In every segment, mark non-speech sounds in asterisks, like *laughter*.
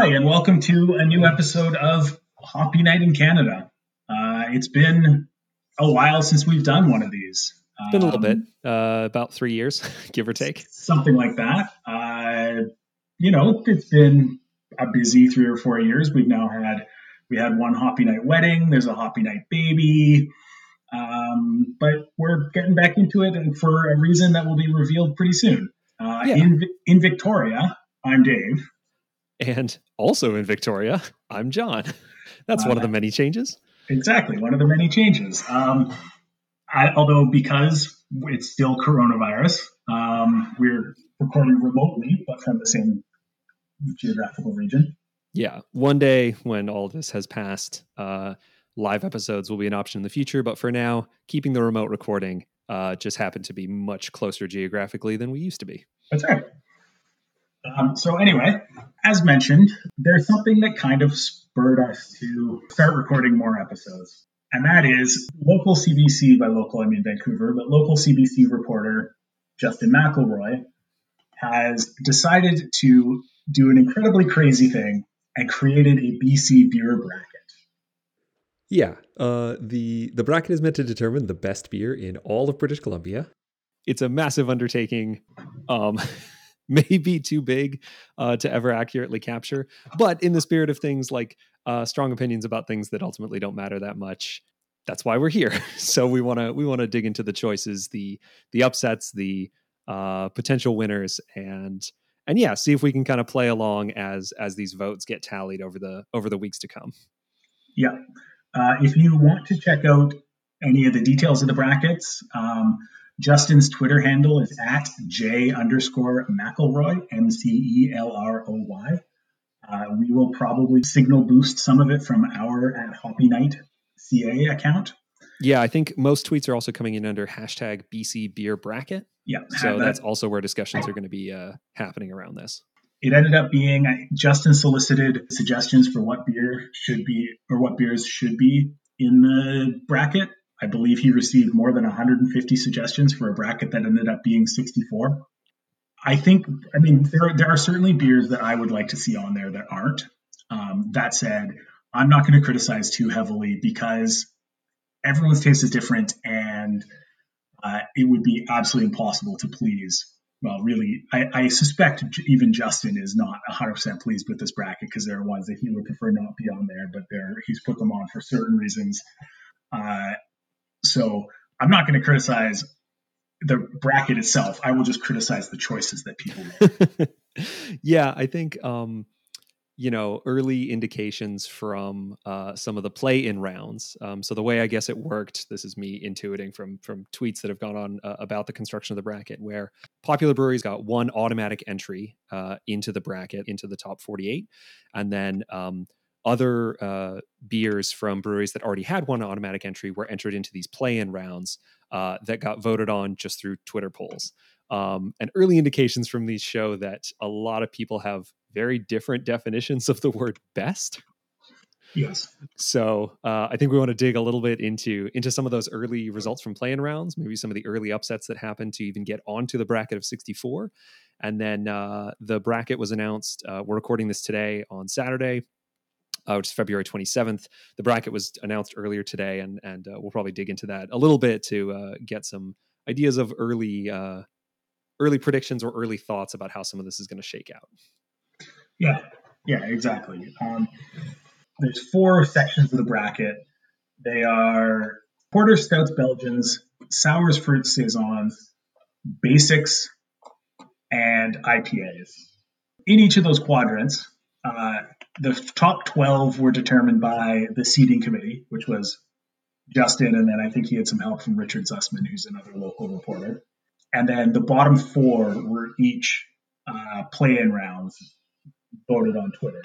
Hi, and welcome to a new episode of Hoppy Night in Canada. Uh, it's been a while since we've done one of these. It's been a little bit, uh, about three years, *laughs* give or take. Something like that. Uh, you know, it's been a busy three or four years. We've now had we had one Hoppy Night wedding. There's a Hoppy Night baby. Um, but we're getting back into it, and for a reason that will be revealed pretty soon. Uh, Yeah. in in Victoria, I'm Dave. And also in Victoria, I'm John. *laughs* That's one of the many changes. Exactly, one of the many changes. Um, I, although because it's still coronavirus, um, we're recording remotely, but from the same geographical region. Yeah. One day when all of this has passed, uh, live episodes will be an option in the future. But for now, keeping the remote recording uh, just happened to be much closer geographically than we used to be. That's right. Um, so anyway, as mentioned, there's something that kind of spurred us to start recording more episodes, and that is local CBC. By local, I mean Vancouver, but local CBC reporter Justin McElroy has decided to do an incredibly crazy thing and created a BC beer bracket. Yeah, uh, the the bracket is meant to determine the best beer in all of British Columbia. It's a massive undertaking. Um, *laughs* maybe too big uh, to ever accurately capture. But in the spirit of things like uh, strong opinions about things that ultimately don't matter that much, that's why we're here. *laughs* so we want to we want to dig into the choices, the the upsets, the uh, potential winners, and and yeah, see if we can kind of play along as as these votes get tallied over the over the weeks to come. Yeah. Uh, if you want to check out any of the details of the brackets, um, Justin's Twitter handle is at J underscore McElroy, M C E L R O Y. Uh, we will probably signal boost some of it from our at Hoppy Night CA account. Yeah, I think most tweets are also coming in under hashtag BC Beer Bracket. Yeah. So that- that's also where discussions are going to be uh, happening around this. it ended up being Justin solicited suggestions for what beer should be or what beers should be in the bracket. I believe he received more than 150 suggestions for a bracket that ended up being 64. I think, I mean, there, there are certainly beers that I would like to see on there that aren't. Um, that said, I'm not going to criticize too heavily because everyone's taste is different and uh, it would be absolutely impossible to please well, really, I, I suspect even Justin is not 100% pleased with this bracket because there are ones that he would prefer not be on there, but he's put them on for certain reasons. Uh, so I'm not going to criticize the bracket itself. I will just criticize the choices that people make. *laughs* yeah, I think um, you know early indications from uh, some of the play-in rounds. Um, so the way I guess it worked, this is me intuiting from from tweets that have gone on uh, about the construction of the bracket, where popular breweries got one automatic entry uh, into the bracket into the top 48, and then um, other uh, beers from breweries that already had one automatic entry were entered into these play-in rounds uh, that got voted on just through Twitter polls. Um, and early indications from these show that a lot of people have very different definitions of the word best. yes. So uh, I think we want to dig a little bit into into some of those early results from play-in rounds, maybe some of the early upsets that happened to even get onto the bracket of 64. And then uh, the bracket was announced. Uh, we're recording this today on Saturday, uh, which is February 27th. The bracket was announced earlier today, and and uh, we'll probably dig into that a little bit to uh, get some ideas of early uh, early predictions or early thoughts about how some of this is going to shake out. Yeah. Yeah, exactly. Um, there's four sections of the bracket. They are porter, stouts, Belgians, sours, Fruit saisons, basics, and IPAs. In each of those quadrants, uh, the top 12 were determined by the seating committee, which was Justin, and then I think he had some help from Richard Zussman, who's another local reporter. And then the bottom four were each uh, play-in rounds voted on Twitter.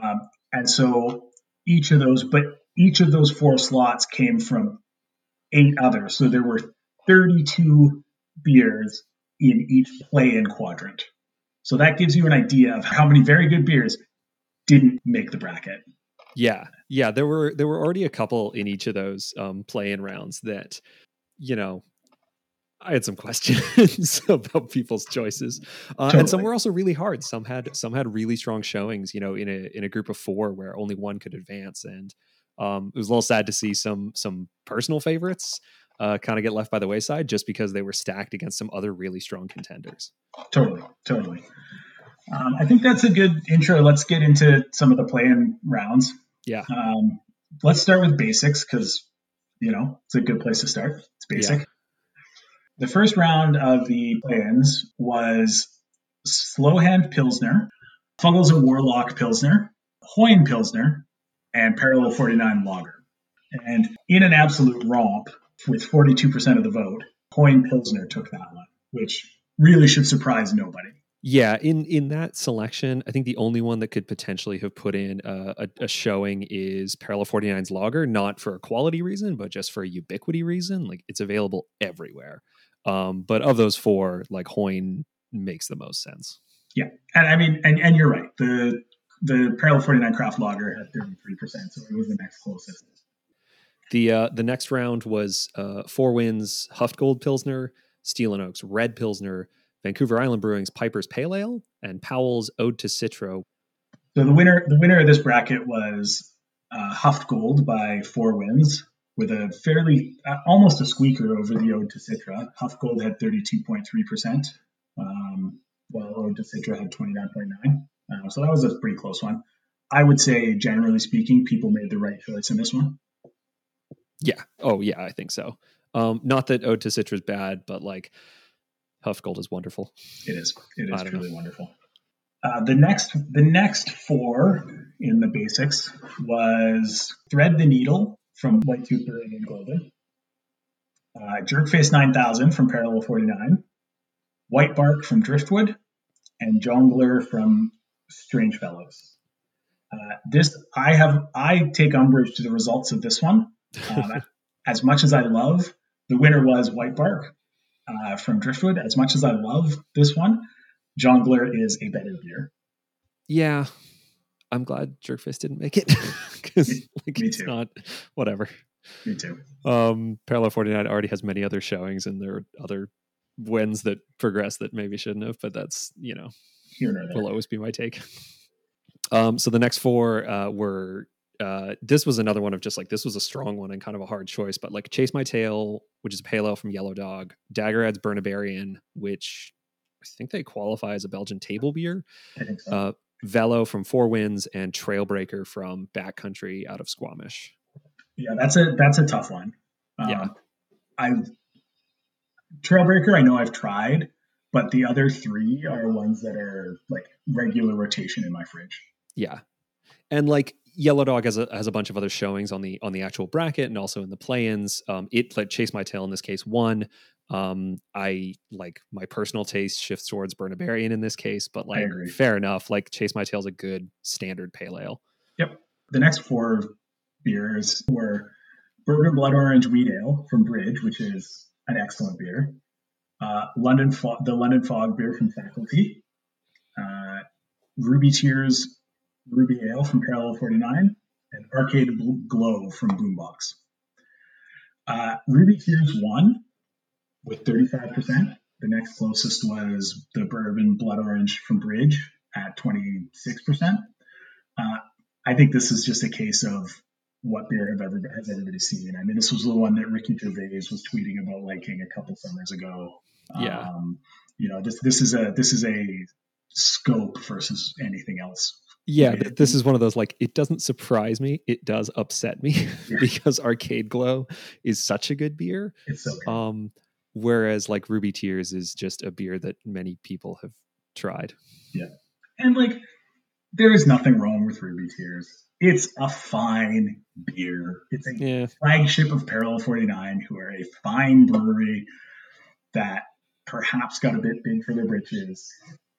Um, and so each of those, but each of those four slots came from eight others. So there were 32 beers in each play-in quadrant. So that gives you an idea of how many very good beers didn't make the bracket. Yeah, yeah. There were there were already a couple in each of those um, play-in rounds that, you know, I had some *laughs* questions about people's choices, uh, totally. and some were also really hard. Some had some had really strong showings, you know, in a in a group of four where only one could advance, and um, it was a little sad to see some some personal favorites uh, kind of get left by the wayside just because they were stacked against some other really strong contenders. Totally, totally. Um, I think that's a good intro. Let's get into some of the play-in rounds. Yeah. Um, let's start with basics because you know it's a good place to start. It's basic. Yeah. The first round of the play-ins was Slowhand Pilsner, Fuggles and Warlock Pilsner, Hoyne Pilsner, and Parallel 49 Lager. And in an absolute romp, with 42% of the vote, Hoyne Pilsner took that one, which really should surprise nobody. Yeah, in in that selection, I think the only one that could potentially have put in a, a, a, showing is Parallel 49's Logger, not for a quality reason, but just for a ubiquity reason. Like it's available everywhere. Um, but of those four, like Hoyne makes the most sense. Yeah, and I mean, and, and you're right. The the Parallel 49 Craft Logger had 33%, so it was the next closest. The uh, the next round was uh, Four Winds Huftgold Pilsner, Steel and Oaks Red Pilsner, Vancouver Island Brewing's Piper's Pale Ale, and Powell's Ode to Citra. So the winner the winner of this bracket was uh, Huftgold by Four Winds with a fairly uh, almost a squeaker over the Ode to Citra. Huftgold had 32.3 percent, um, while Ode to Citra had 29.9. Uh, so that was a pretty close one. I would say, generally speaking, people made the right choice in this one. Yeah. Oh, yeah. I think so. Um, not that Ode to Citra is bad, but like Huftgold is wonderful. It is. It is truly know. wonderful. Uh, the next, the next four in the basics was Thread the Needle from White Tooth and Golden, uh, Jerkface 9000 from Parallel 49, White Bark from Driftwood, and Jongleur from Strange Fellows. Uh, this I have I take umbrage to the results of this one. *laughs* Um, as much as I love, the winner was White Bark uh, from Driftwood. As much as I love this one, Jongleur is a better beer. Yeah, I'm glad Jerkface didn't make it *laughs* because like, it's too. not whatever. Me too. Um, Parallel 49 already has many other showings and there are other wins that progress that maybe shouldn't have, but that's you know will always be my take. Um, so the next four uh, were uh, this was another one of just like this was a strong one and kind of a hard choice, but like Chase My Tail, which is a pale ale from Yellow Dog, Dageraad's Burnabarian, which I think they qualify as a Belgian table beer. So. Uh, Velo from Four Winds and Trailbreaker from Backcountry out of Squamish. Yeah, that's a that's a tough one. Um, yeah, I Trailbreaker. I know I've tried, but the other three are ones that are like regular rotation in my fridge. Yeah, and like Yellow Dog has a has a bunch of other showings on the on the actual bracket and also in the play-ins. Um, it like Chase My Tail in this case won. Um, I like my personal taste shifts towards Burnabarian in this case, but like fair enough. Like Chase My Tail is a good standard pale ale. Yep. The next four beers were Bourbon Blood Orange Wheat Ale from Bridge, which is an excellent beer. Uh, London Fo- the London Fog beer from Faculty. Uh, Ruby Tears Ruby Ale from Parallel 49, and Arcade Glow from Boombox. Uh, Ruby Tears won with 35%. The next closest was the Bourbon Blood Orange from Bridge at 26%. Uh, I think this is just a case of what beer have ever has everybody seen. I mean, this was the one that Ricky Gervais was tweeting about liking a couple summers ago. Yeah. Um, you know, this this is a this is a scope versus anything else yeah, this is one of those like it doesn't surprise me, it does upset me *laughs* because Arcade Glow is such a good beer. It's so good. Um whereas like Ruby Tears is just a beer that many people have tried. Yeah. And like there is nothing wrong with Ruby Tears. It's a fine beer. It's a yeah. flagship of Parallel 49, who are a fine brewery that perhaps got a bit big for their britches.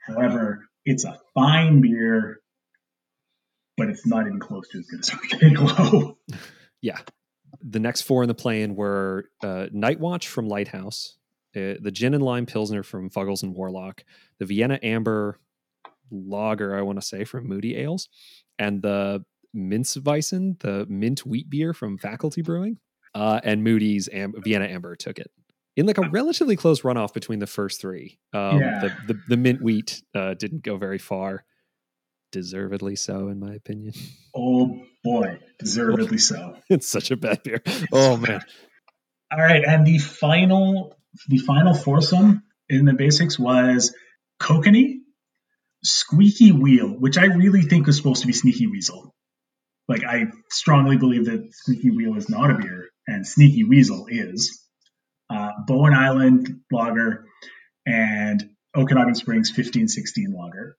However, it's a fine beer but it's not even close to as good as Arcade *laughs* Glow. yeah. The next four in the play-in were uh, Night Watch from Lighthouse, uh, the Gin and Lime Pilsner from Fuggles and Warlock, the Vienna Amber Lager, I want to say, from Moody Ales, and the Minzweissen, the mint wheat beer from Faculty Brewing. Uh, and Moody's Am- Vienna Amber took it. in like a relatively close runoff between the first three. Um, Yeah. the, the the mint wheat uh, didn't go very far, deservedly so, in my opinion. Oh boy, deservedly so. *laughs* it's such a bad beer. Oh man, All right, and the final the final foursome in the basics was Kokanee, Squeaky Wheel, which I really think was supposed to be Sneaky Weasel. Like I strongly believe that Squeaky Wheel is not a beer, and Sneaky Weasel is. Uh, Bowen Island Lager and Okanagan Springs 1516 Lager.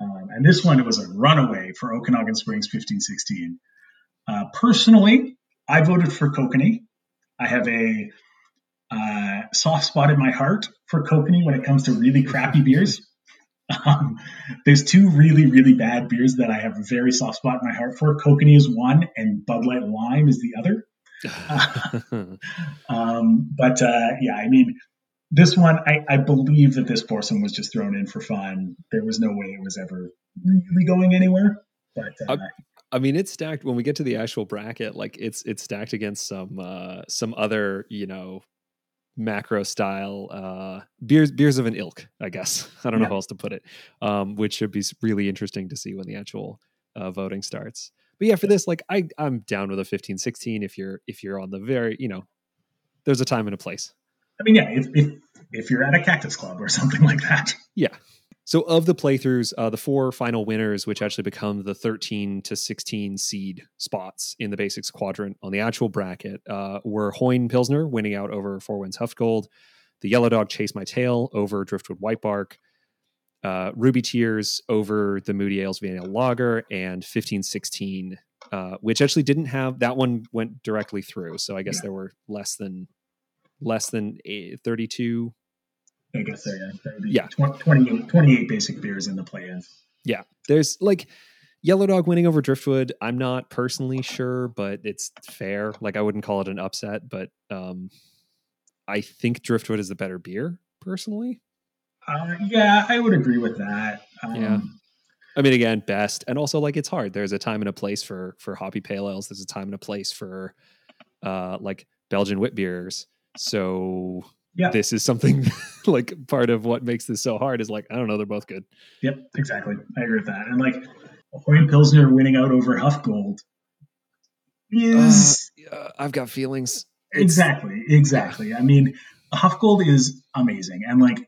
Um, and this one it was a runaway for Okanagan Springs 1516. Uh, personally, I voted for Kokanee. I have a uh, soft spot in my heart for Kokanee when it comes to really crappy *laughs* beers. Um, there's two really, really bad beers that I have a very soft spot in my heart for. Kokanee is one, and Bud Light Lime is the other. *laughs* *laughs* Um, but uh, yeah, I mean, this one, I, I believe that this foursome was just thrown in for fun. There was no way it was ever really going anywhere. But uh, I mean, it's stacked when we get to the actual bracket. Like it's it's stacked against some uh, some other you know macro style uh, beers beers of an ilk. I guess *laughs* I don't know how else to put it. Um, which should be really interesting to see when the actual uh, voting starts. But yeah, for this, like I I'm down with a 15, 16 if you're if you're on the very you know there's a time and a place. I mean, yeah, if, if if you're at a cactus club or *laughs* something like that, Yeah. So of the playthroughs, uh, the four final winners, which actually become the 13 to 16 seed spots in the basics quadrant on the actual bracket, uh, were Hoyne Pilsner winning out over Four Winds Huff Gold, the Yellow Dog Chase My Tail over Driftwood White Bark, uh, Ruby Tears over the Moody Ales Vienna Lager, and 1516, uh, which actually didn't have that one went directly through. So I guess Yeah. there were less than less than eh, 32 I guess there, yeah, Yeah. tw- 28, 28 basic beers in the play-ins. Yeah, there's like Yellow Dog winning over Driftwood. I'm not personally sure, but it's fair. Like I wouldn't call it an upset, but um, I think Driftwood is the better beer personally. Uh, yeah, I would agree with that. Um, Yeah. I mean, again, best, and also like it's hard. There's a time and a place for for hoppy pale ales. There's a time and a place for uh like Belgian wit beers. So Yeah. this is something *laughs* like part of what makes this so hard is like I don't know. They're both good. Yep, exactly. I agree with that. And like Hoyne Pilsner winning out over Huff Gold is Uh, I've got feelings. It's- exactly, exactly. I mean, Huff Gold is amazing, and like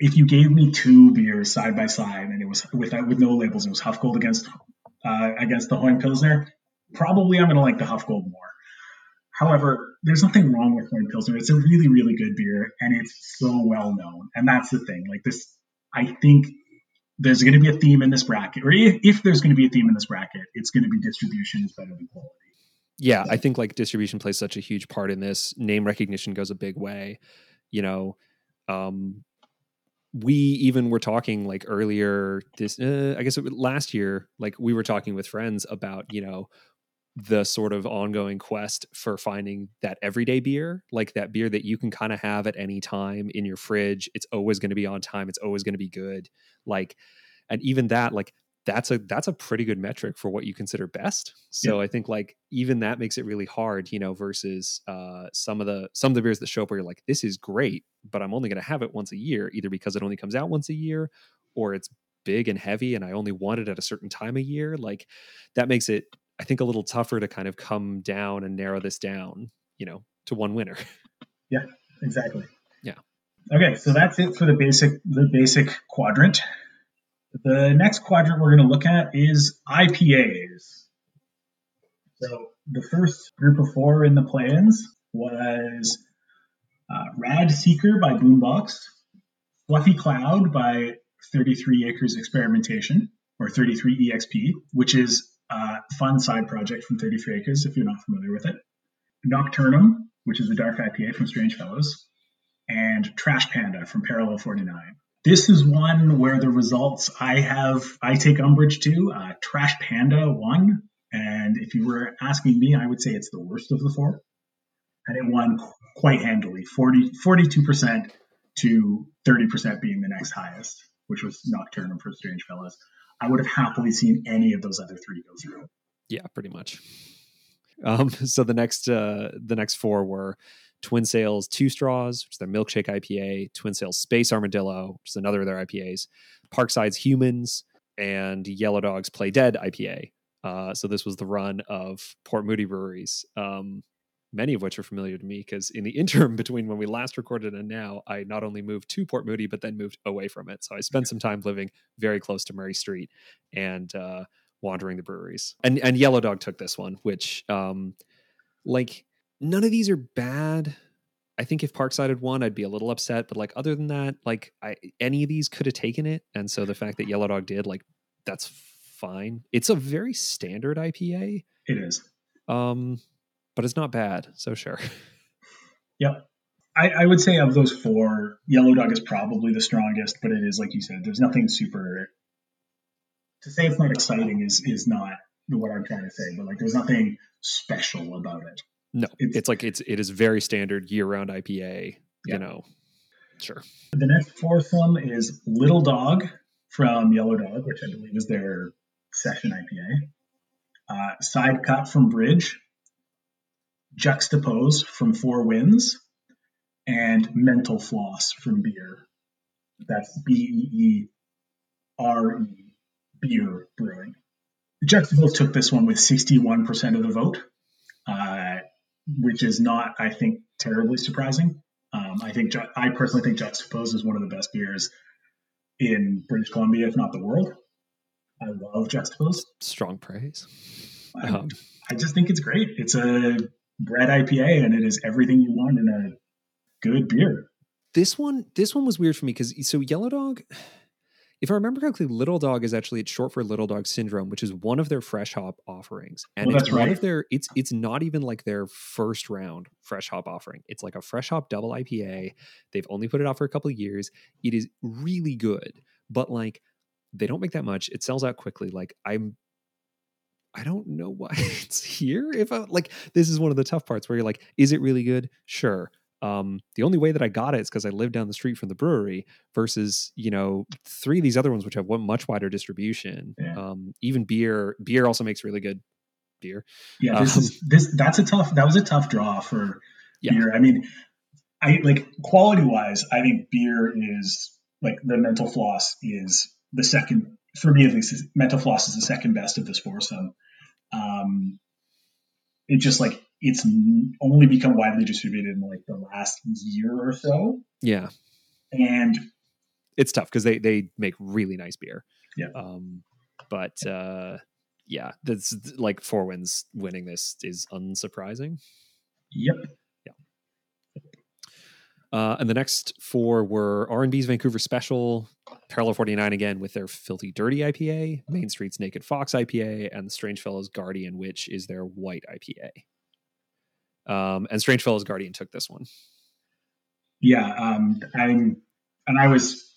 if you gave me two beers side by side, and it was without with no labels, it was Huff Gold against uh, against the Hoyne Pilsner. Probably, I'm going to like the Huff Gold more. However, there's nothing wrong with Hoyne Pilsner. It's a really, really good beer, and it's so well known. And that's the thing. Like this, I think there's going to be a theme in this bracket, or if, if there's going to be a theme in this bracket, it's going to be distribution is better than quality. yeah i think like distribution plays such a huge part in this name recognition goes a big way you know um we even were talking like earlier this uh, i guess it was last year like we were talking with friends about you know the sort of ongoing quest for finding that everyday beer like that beer that you can kind of have at any time in your fridge. It's always going to be on time. It's always going to be good. Like and even that like that's a that's a pretty good metric for what you consider best. So i think like even that makes it really hard you know versus uh some of the some of the beers that show up where you're like this is great but i'm only going to have it once a year either because it only comes out once a year or it's big and heavy and i only want it at a certain time of year. Like that makes it i think a little tougher to kind of come down and narrow this down you know to one winner *laughs* Yeah, Exactly. Yeah. Okay, so that's it for the basic the basic quadrant. The next quadrant we're going to look at is IPAs. So the first group of four in the plans was uh, Rad Seeker by Boombox, Fluffy Cloud by 33 Acres Experimentation, or 33 EXP, which is a fun side project from 33 Acres if you're not familiar with it. Nocturnum, which is the dark IPA from Strange Fellows, and Trash Panda from Parallel 49. This is one where the results I have, I take umbrage to. Uh, Trash Panda won, and if you were asking me, I would say it's the worst of the four. And it won qu- quite handily 40, 42% to 30% being the next highest, which was Nocturnum for Strange Fellows. I would have happily seen any of those other three go through. Yeah, pretty much. Um, *laughs* so the next uh, the next four were Twin Sails Two Straws, which is their milkshake IPA, Twin Sails Space Armadillo, which is another of their IPAs, Parkside's Humans, and Yellow Dog's Play Dead IPA. Uh, so this was the run of Port Moody breweries, um, many of which are familiar to me because in the *laughs* interim between when we last recorded and now, I not only moved to Port Moody but then moved away from it. So I spent some time living very close to Murray Street and uh, wandering the breweries. And and Yellow Dog took this one, which um, like none of these are bad. I think if Parkside had won, I'd be a little upset. But like other than that, like I, any of these could have taken it. And so the fact that Yellow Dog did, like, that's fine. It's a very standard IPA. It is. Um, but it's not bad. So sure. *laughs* Yep. I, I would say of those four, Yellow Dog is probably the strongest, but it is like you said, there's nothing super to say it's not exciting is is not what I'm trying to say, but like there's nothing special about it. No, it's, it's like it's it is very standard year round IPA. Yeah. You know, sure. The next foursome is Little Dog from Yellow Dog, which I believe is their session IPA. Uh, Side Cut from Bridge, Juxtapose from Four Winds, and Mental Floss from Beere. That's B E E R E Beere Brewing. Juxtapose took this one with 61% of the vote, uh, which is not, I think, terribly surprising. Um, I think Ju- I personally think Juxtapose is one of the best beers in British Columbia, if not the world. I love Juxtapose. Strong praise. I, Um, I just think it's great. It's a Brett IPA, and it is everything you want in a good beer. this one this one was weird for me because so yellow dog if i remember correctly little dog is actually it's short for little dog syndrome which is one of their fresh hop offerings. And Well, it's that's one right. of their it's it's not even like their first round fresh hop offering. It's like a fresh hop double ipa they've only put it out for a couple of years. It is really good but like they don't make that much. It sells out quickly. Like i'm I don't know why *laughs* it's here. If I like, this is one of the tough parts where you're like, is it really good? Sure. Um, the only way that I got it is because I live down the street from the brewery versus, you know, three of these other ones, which have one much wider distribution. Yeah. Um, even Beere, Beere also makes really good beer. Yeah, *laughs* this Um, is this. That's a tough. That was a tough draw for Yeah. Beere. I mean, I like quality wise. I think Beere is like the mental floss is the second for me at least. Mental floss is the second best of this foursome. Um, it just like it's only become widely distributed in like the last year or so, Yeah. and It's tough because they, they make really nice beer. Yeah. Um, but, uh, yeah, that's like Four Winds winning this is unsurprising. yep, Uh, and the next four were R&B's Vancouver Special, Parallel 49 again with their Filthy Dirty IPA, Main Street's Naked Fox IPA, and Strange Fellows Guardian, which is their white IPA. Um, and Strange Fellows Guardian took this one. yeah. Um, I'm and I was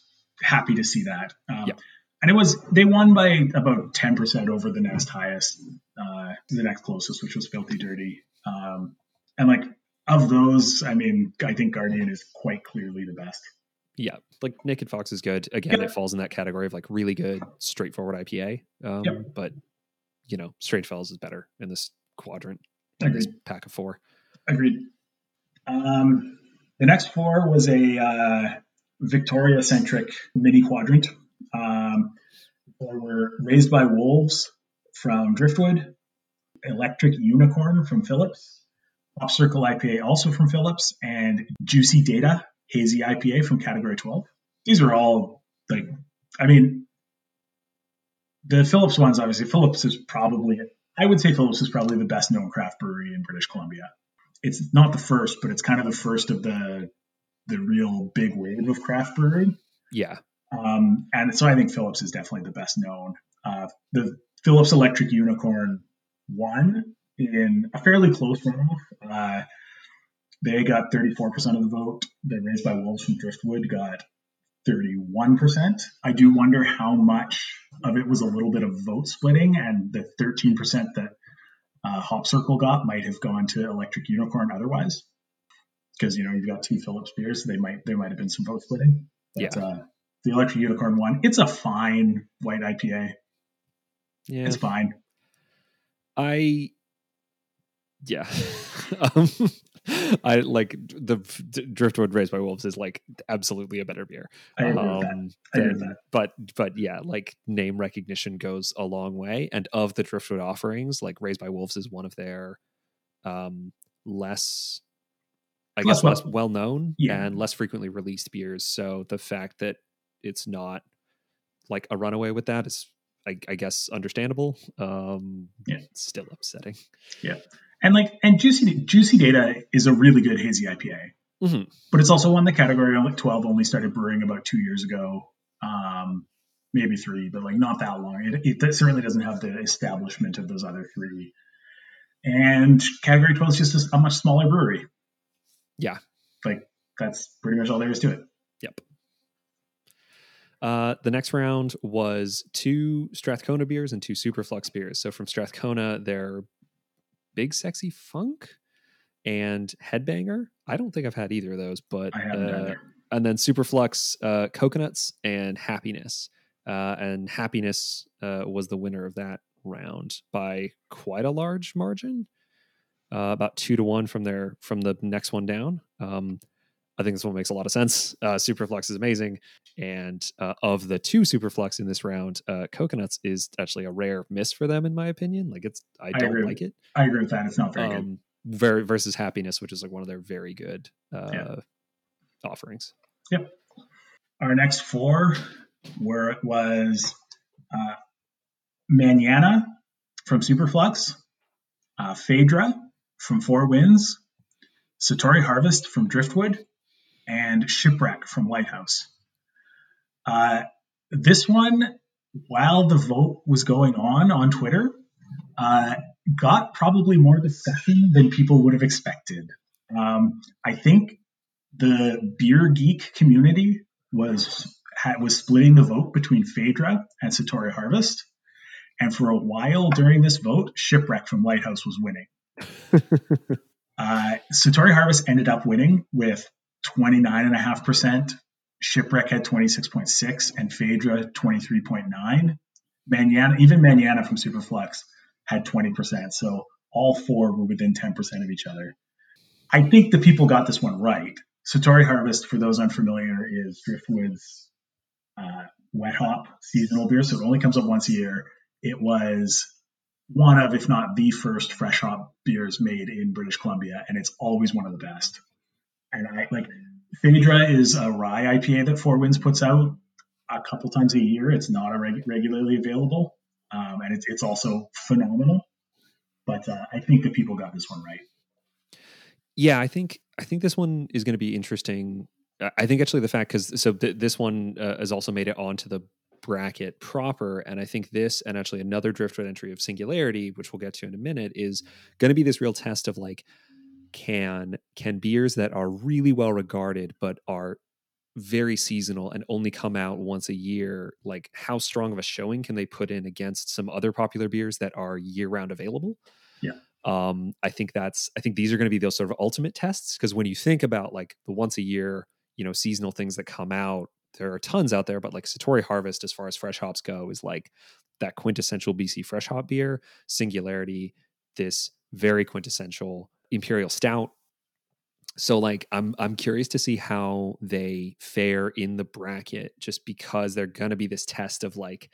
happy to see that. Um, Yeah. And it was they won by about ten percent over the next highest, uh, the next closest, which was Filthy Dirty. Um, and like of those, I mean, I think Guardian is quite clearly the best. Yeah, like Naked Fox is good. Again, Yeah. it falls in that category of like really good, straightforward IPA. Um, Yep. But, you know, Strange Fellows is better in this quadrant, in this pack of four. Agreed. Um, the next four was a uh, Victoria centric mini quadrant. Um, four were Raised by Wolves from Driftwood, Electric Unicorn from Phillips, Hop Circle IPA also from Phillips, and Juicy Data Hazy IPA from Category 12. These are all like, I mean, the Phillips ones, obviously, Phillips is probably, I would say Phillips is probably the best known craft brewery in British Columbia it's not the first, but it's kind of the first of the the real big wave of craft brewing. Yeah. Um, and so I think Phillips is definitely the best known. Uh, the Phillips Electric Unicorn won in a fairly close runoff. Uh, they got 34% of the vote. The Raised by Wolves from Driftwood got 31%. I do wonder how much of it was a little bit of vote splitting, and the 13% that uh, Hop Circle got might have gone to Electric Unicorn otherwise. Because you know you've got two Phillips beers, they might there might have been some vote splitting. But, Yeah. Uh, the Electric Unicorn one, it's a fine white IPA. Yeah. It's fine. I yeah. *laughs* um, I like the Driftwood Raised by Wolves is like absolutely a better beer. Um, with that. I agree with that. But but yeah, like name recognition goes a long way. And of the Driftwood offerings, like Raised by Wolves is one of their um less I guess less well known yeah. and less frequently released beers. So the fact that it's not like a runaway with that is I, I guess understandable. Um yeah. still upsetting. Yeah. And like, and Juicy Juicy Data is a really good hazy IPA, mm-hmm. but it's also one the category like 12 only started brewing about two years ago, um, maybe three, but like not that long. It, it certainly doesn't have the establishment of those other three. And category 12 is just a, a much smaller brewery. Yeah, like that's pretty much all there is to it. Yep. Uh, the next round was two Strathcona beers and two Superflux beers. So from Strathcona, they're Big Sexy Funk and Headbanger. I don't think I've had either of those, but uh, and then Superflux, uh, Coconuts, and Happiness. Uh, and Happiness uh, was the winner of that round by quite a large margin, uh, about two to one from their from the next one down. Um, I think this one makes a lot of sense. Uh, Superflux is amazing, and uh, of the two Superflux in this round, uh, Coconuts is actually a rare miss for them, in my opinion. Like it's, I, I don't like it. I agree with that. It's not very um, good. Very versus Happiness, which is like one of their very good uh, yeah. offerings. Yep. Our next four were was uh, Manana from Superflux, uh, Phaedra from Four Winds, Satori Harvest from Driftwood, and Shipwreck from Lighthouse. Uh, this one, while the vote was going on on Twitter, uh, got probably more discussion than people would have expected. Um, I think the beer geek community was had, was splitting the vote between Phaedra and Satori Harvest, and for a while during this vote, Shipwreck from Lighthouse was winning. *laughs* uh, Satori Harvest ended up winning with 29.5%. Shipwreck had 26.6 and Phaedra 23.9. Manana, even Manana from Superflux had 20%. So all four were within 10% of each other. I think the people got this one right. Satori Harvest, for those unfamiliar, is Driftwood's uh, wet hop seasonal beer. So it only comes up once a year. It was one of, if not the first fresh hop beers made in British Columbia, and it's always one of the best and I like Phaedra is a rye IPA that Four Winds puts out a couple times a year. It's not a reg- regularly available, um, and it's it's also phenomenal. But uh, I think that people got this one right. Yeah, I think I think this one is going to be interesting. I think actually the fact because so th- this one uh, has also made it onto the bracket proper, and I think this and actually another driftwood entry of Singularity, which we'll get to in a minute, is going to be this real test of like can can beers that are really well regarded but are very seasonal and only come out once a year like how strong of a showing can they put in against some other popular beers that are year round available? Yeah. Um i think that's i think these are going to be those sort of ultimate tests because when you think about like the once a year you know seasonal things that come out there are tons out there but like satori harvest as far as fresh hops go is like that quintessential bc fresh hop beer. Singularity this very quintessential imperial stout. So like i'm i'm curious to see how they fare in the bracket just because they're going to be this test of like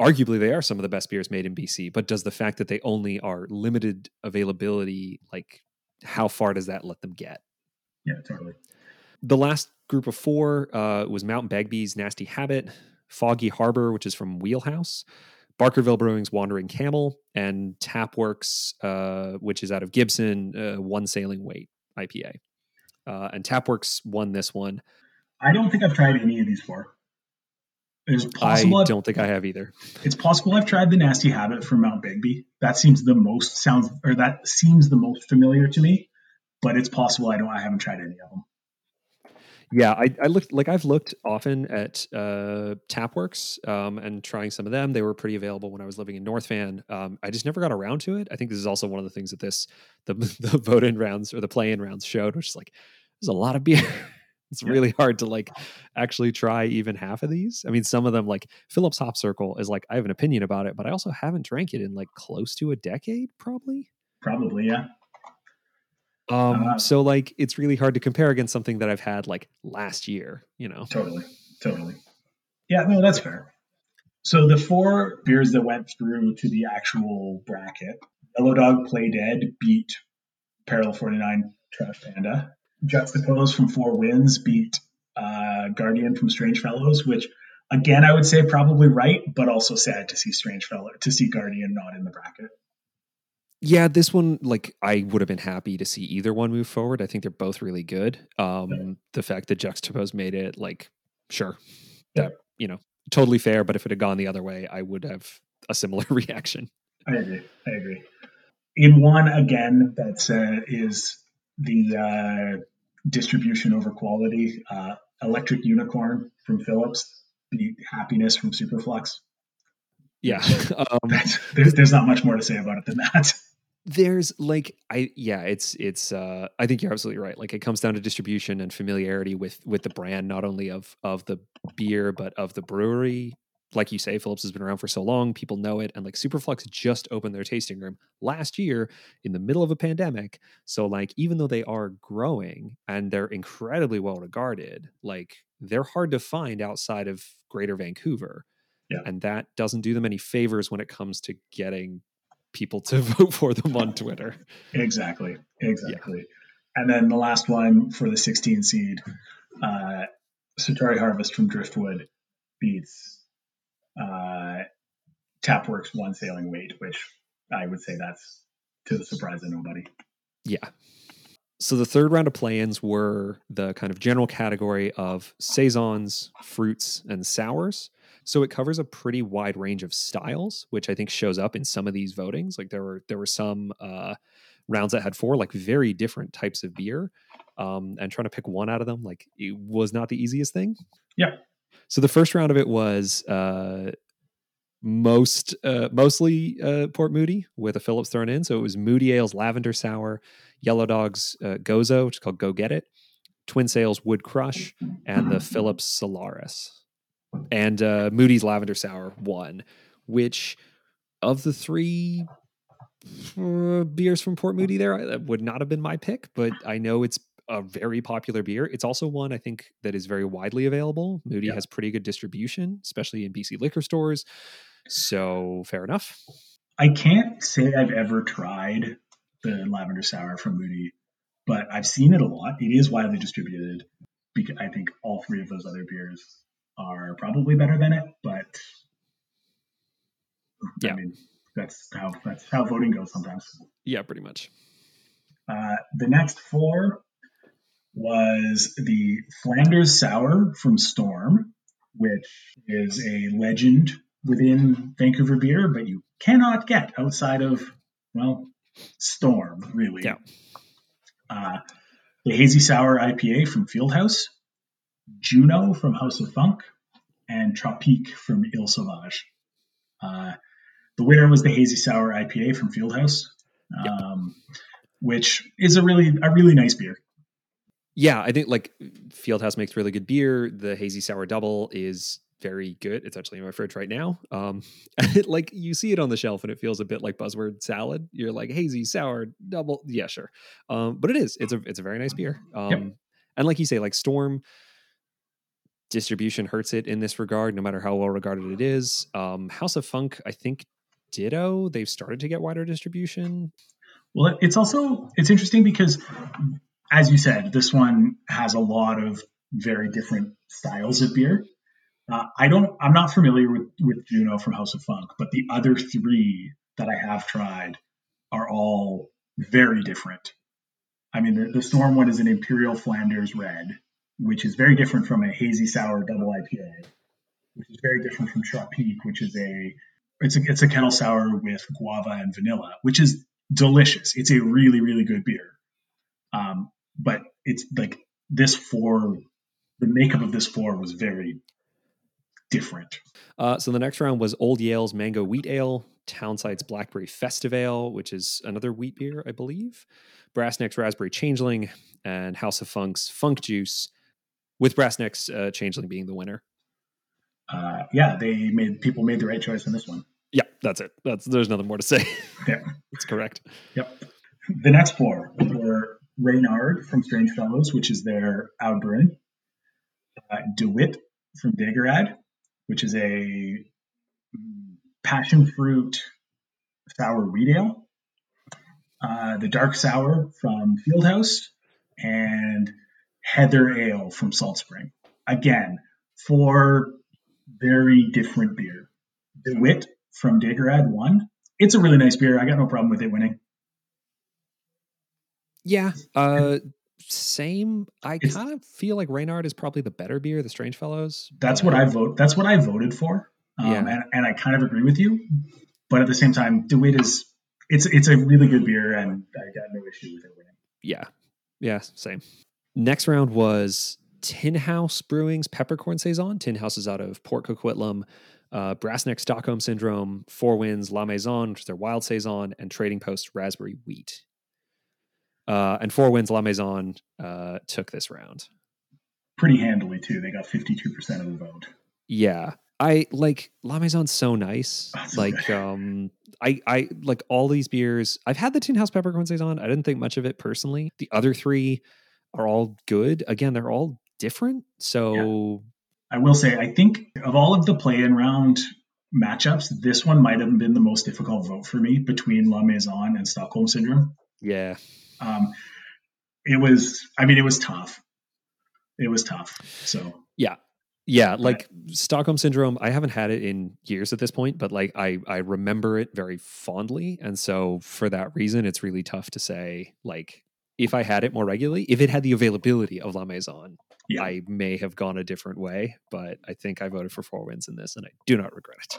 arguably they are some of the best beers made in bc but does the fact that they only are limited availability like how far does that let them get? Yeah totally. The last group of four uh, was mountain Begbie's nasty habit foggy harbor which is from wheelhouse Barkerville Brewing's Wandering Camel, and Tapworks, uh, which is out of Gibson, uh, One Sailing Weight IPA. Uh, and Tapworks won this one. I don't think I've tried any of these four. It's possible I don't think I have either. It's possible I've tried the Nasty Habit from Mount Begbie. That seems the most sounds, or that seems the most familiar to me. But it's possible I don't. I haven't tried any of them. Yeah, I, I looked like I've looked often at uh, Tapworks um, and trying some of them. They were pretty available when I was living in North Van. Um, I just never got around to it. I think this is also one of the things that this the *laughs* the vote in rounds or the play in rounds showed, which is like there's a lot of beer. *laughs* it's yeah. really hard to like actually try even half of these. I mean, some of them like Phillips Hop Circle is like I have an opinion about it, but I also haven't drank it in like close to a decade, probably. Probably, yeah. Um, Uh, so like it's really hard to compare against something that I've had like last year, you know. Totally, totally. Yeah, no, that's fair. So the four beers that went through to the actual bracket, Yellow Dog Play Dead beat Parallel 49 Trash Panda. Juxtapose from Four Winds beat uh, Guardian from Strange Fellows, which again I would say probably right, but also sad to see Strange Fellow to see Guardian not in the bracket. Yeah, this one, like, I would have been happy to see either one move forward. I think they're both really good. Um, the fact that Juxtapose made it, like, sure, that you know, totally fair. But if it had gone the other way, I would have a similar *laughs* reaction. I agree. I agree. In one again, that's uh, is the uh, distribution over quality. Uh, Electric Unicorn from Phillips beat Happiness from Superflux. Yeah, *laughs* um, That's, there's, there's not much more to say about it than that. There's like i yeah it's it's uh i think you're absolutely right like it comes down to distribution and familiarity with with the brand not only of of the beer but of the brewery like you say phillips has been around for so long people know it and like superflux just opened their tasting room last year in the middle of a pandemic so like even though they are growing and they're incredibly well regarded like they're hard to find outside of greater vancouver Yeah. and that doesn't do them any favors when it comes to getting people to *laughs* vote for them on Twitter. Exactly. Exactly. And then the last one for the 16 seed, uh, Satori Harvest from Driftwood beats uh, Tapworks one sailing weight, which I would say that's to the surprise of nobody. Yeah. So the third round of play-ins were the kind of general category of saisons, fruits, and sours. So it covers a pretty wide range of styles, which I think shows up in some of these votings. Like there were there were some uh, rounds that had four like very different types of beer, um, and trying to pick one out of them like it was not the easiest thing. Yeah. So the first round of it was uh, most uh, mostly uh, Port Moody with a Phillips thrown in. So it was Moody Ales Lavender Sour, Yellow Dogs uh, Gose, which is called Go Get It, Twin Sails Wood Crush, and the Phillips Solaris. And uh, Moody's Lavender Sour won, which of the three uh, beers from Port Moody there that would not have been my pick, but I know it's a very popular beer. It's also one I think that is very widely available. Moody Yeah. has pretty good distribution, especially in BC liquor stores. So fair enough. I can't say I've ever tried the lavender sour from Moody, but I've seen it a lot. It is widely distributed. Because I think all three of those other beers are probably better than it, but Yeah. I mean that's how that's how voting goes sometimes. Yeah, pretty much. Uh, the next four was the Flanders Sour from Storm, which is a legend within Vancouver beer, but you cannot get outside of, well, Storm, really. Yeah. Uh, the Hazy Sour IPA from Fieldhouse, Juno from House of Funk, and Tropique from Ile Sauvage. Uh, the winner was the Hazy Sour IPA from Fieldhouse, um, which is a really a really nice beer. Yeah, I think like Fieldhouse makes really good beer. The hazy sour double is very good. It's actually in my fridge right now. Um, *laughs* it, like you see it on the shelf and it feels a bit like buzzword salad. You're like hazy sour double, yeah, sure. Um, but it is. It's a it's a very nice beer. Um, and like you say, like Storm distribution hurts it in this regard, no matter how well regarded it is. Um, House of Funk, I think, ditto. They've started to get wider distribution. Well, it's also it's interesting because, as you said, this one has a lot of very different styles of beer. Uh, I don't. I'm not familiar with with Juno from House of Funk, but the other three that I have tried are all very different. I mean, the, the Storm one is an Imperial Flanders Red, which is very different from a hazy sour double IPA, which is very different from Tropique, which is a it's a it's a kettle sour with guava and vanilla, which is delicious. It's a really really good beer. Um, but it's like this four, the makeup of this four was very different. Uh, so the next round was Old Yale's Mango Wheat Ale, Townsite's Blackberry Festive Ale, which is another wheat beer, I believe, Brassneck's Raspberry Changeling, and House of Funk's Funk Juice, with Brassneck's uh, Changeling being the winner. Uh, yeah, they made people made the right choice in this one. Yeah, that's it. That's there's nothing more to say. *laughs* Yeah. That's correct. Yep. The next four were Reynard from Strange Fellows, which is their Oud Bruin. Uh, DeWitt from Dageraad, which is a passion fruit sour wheat ale. Uh, the Dark Sour from Fieldhouse, and Heather Ale from Salt Spring. Again, four very different beer. DeWitt from Dageraad won. It's a really nice beer. I got no problem with it winning. Yeah. Uh, same. I kind of feel like Reynard is probably the better beer, the Strange Fellows. That's what I vote. That's what I voted for. Um, Yeah. and, and I kind of agree with you, but at the same time, DeWitt is it's it's a really good beer, and I got no issue with it winning. Yeah. Yeah, same. Next round was Tin House Brewing's Peppercorn Saison. Tin House is out of Port Coquitlam. Uh, Brassneck Stockholm Syndrome, Four Winds La Maison, which is their Wild Saison, and Trading Post Raspberry Wheat. Uh, and Four Winds La Maison uh, took this round. Pretty handily too. They got fifty two percent of the vote. Yeah. I like La Maison's so nice. Oh, so like good. *laughs* um I I like all these beers. I've had the Tin House Peppercorn Saison. I didn't think much of it personally. The other three are all good. Again, they're all different. So I will say, I think of all of the play-in round matchups, this one might have been the most difficult vote for me between La Maison and Stockholm Syndrome. yeah. Um, it was, I mean, it was tough. It was tough. So Yeah, Yeah, like Stockholm syndrome, I haven't had it in years at this point, but like I I remember it very fondly, and so for that reason, it's really tough to say like if I had it more regularly, if it had the availability of La Maison, yeah, I may have gone a different way. But I think I voted for Four Winds in this, and I do not regret it.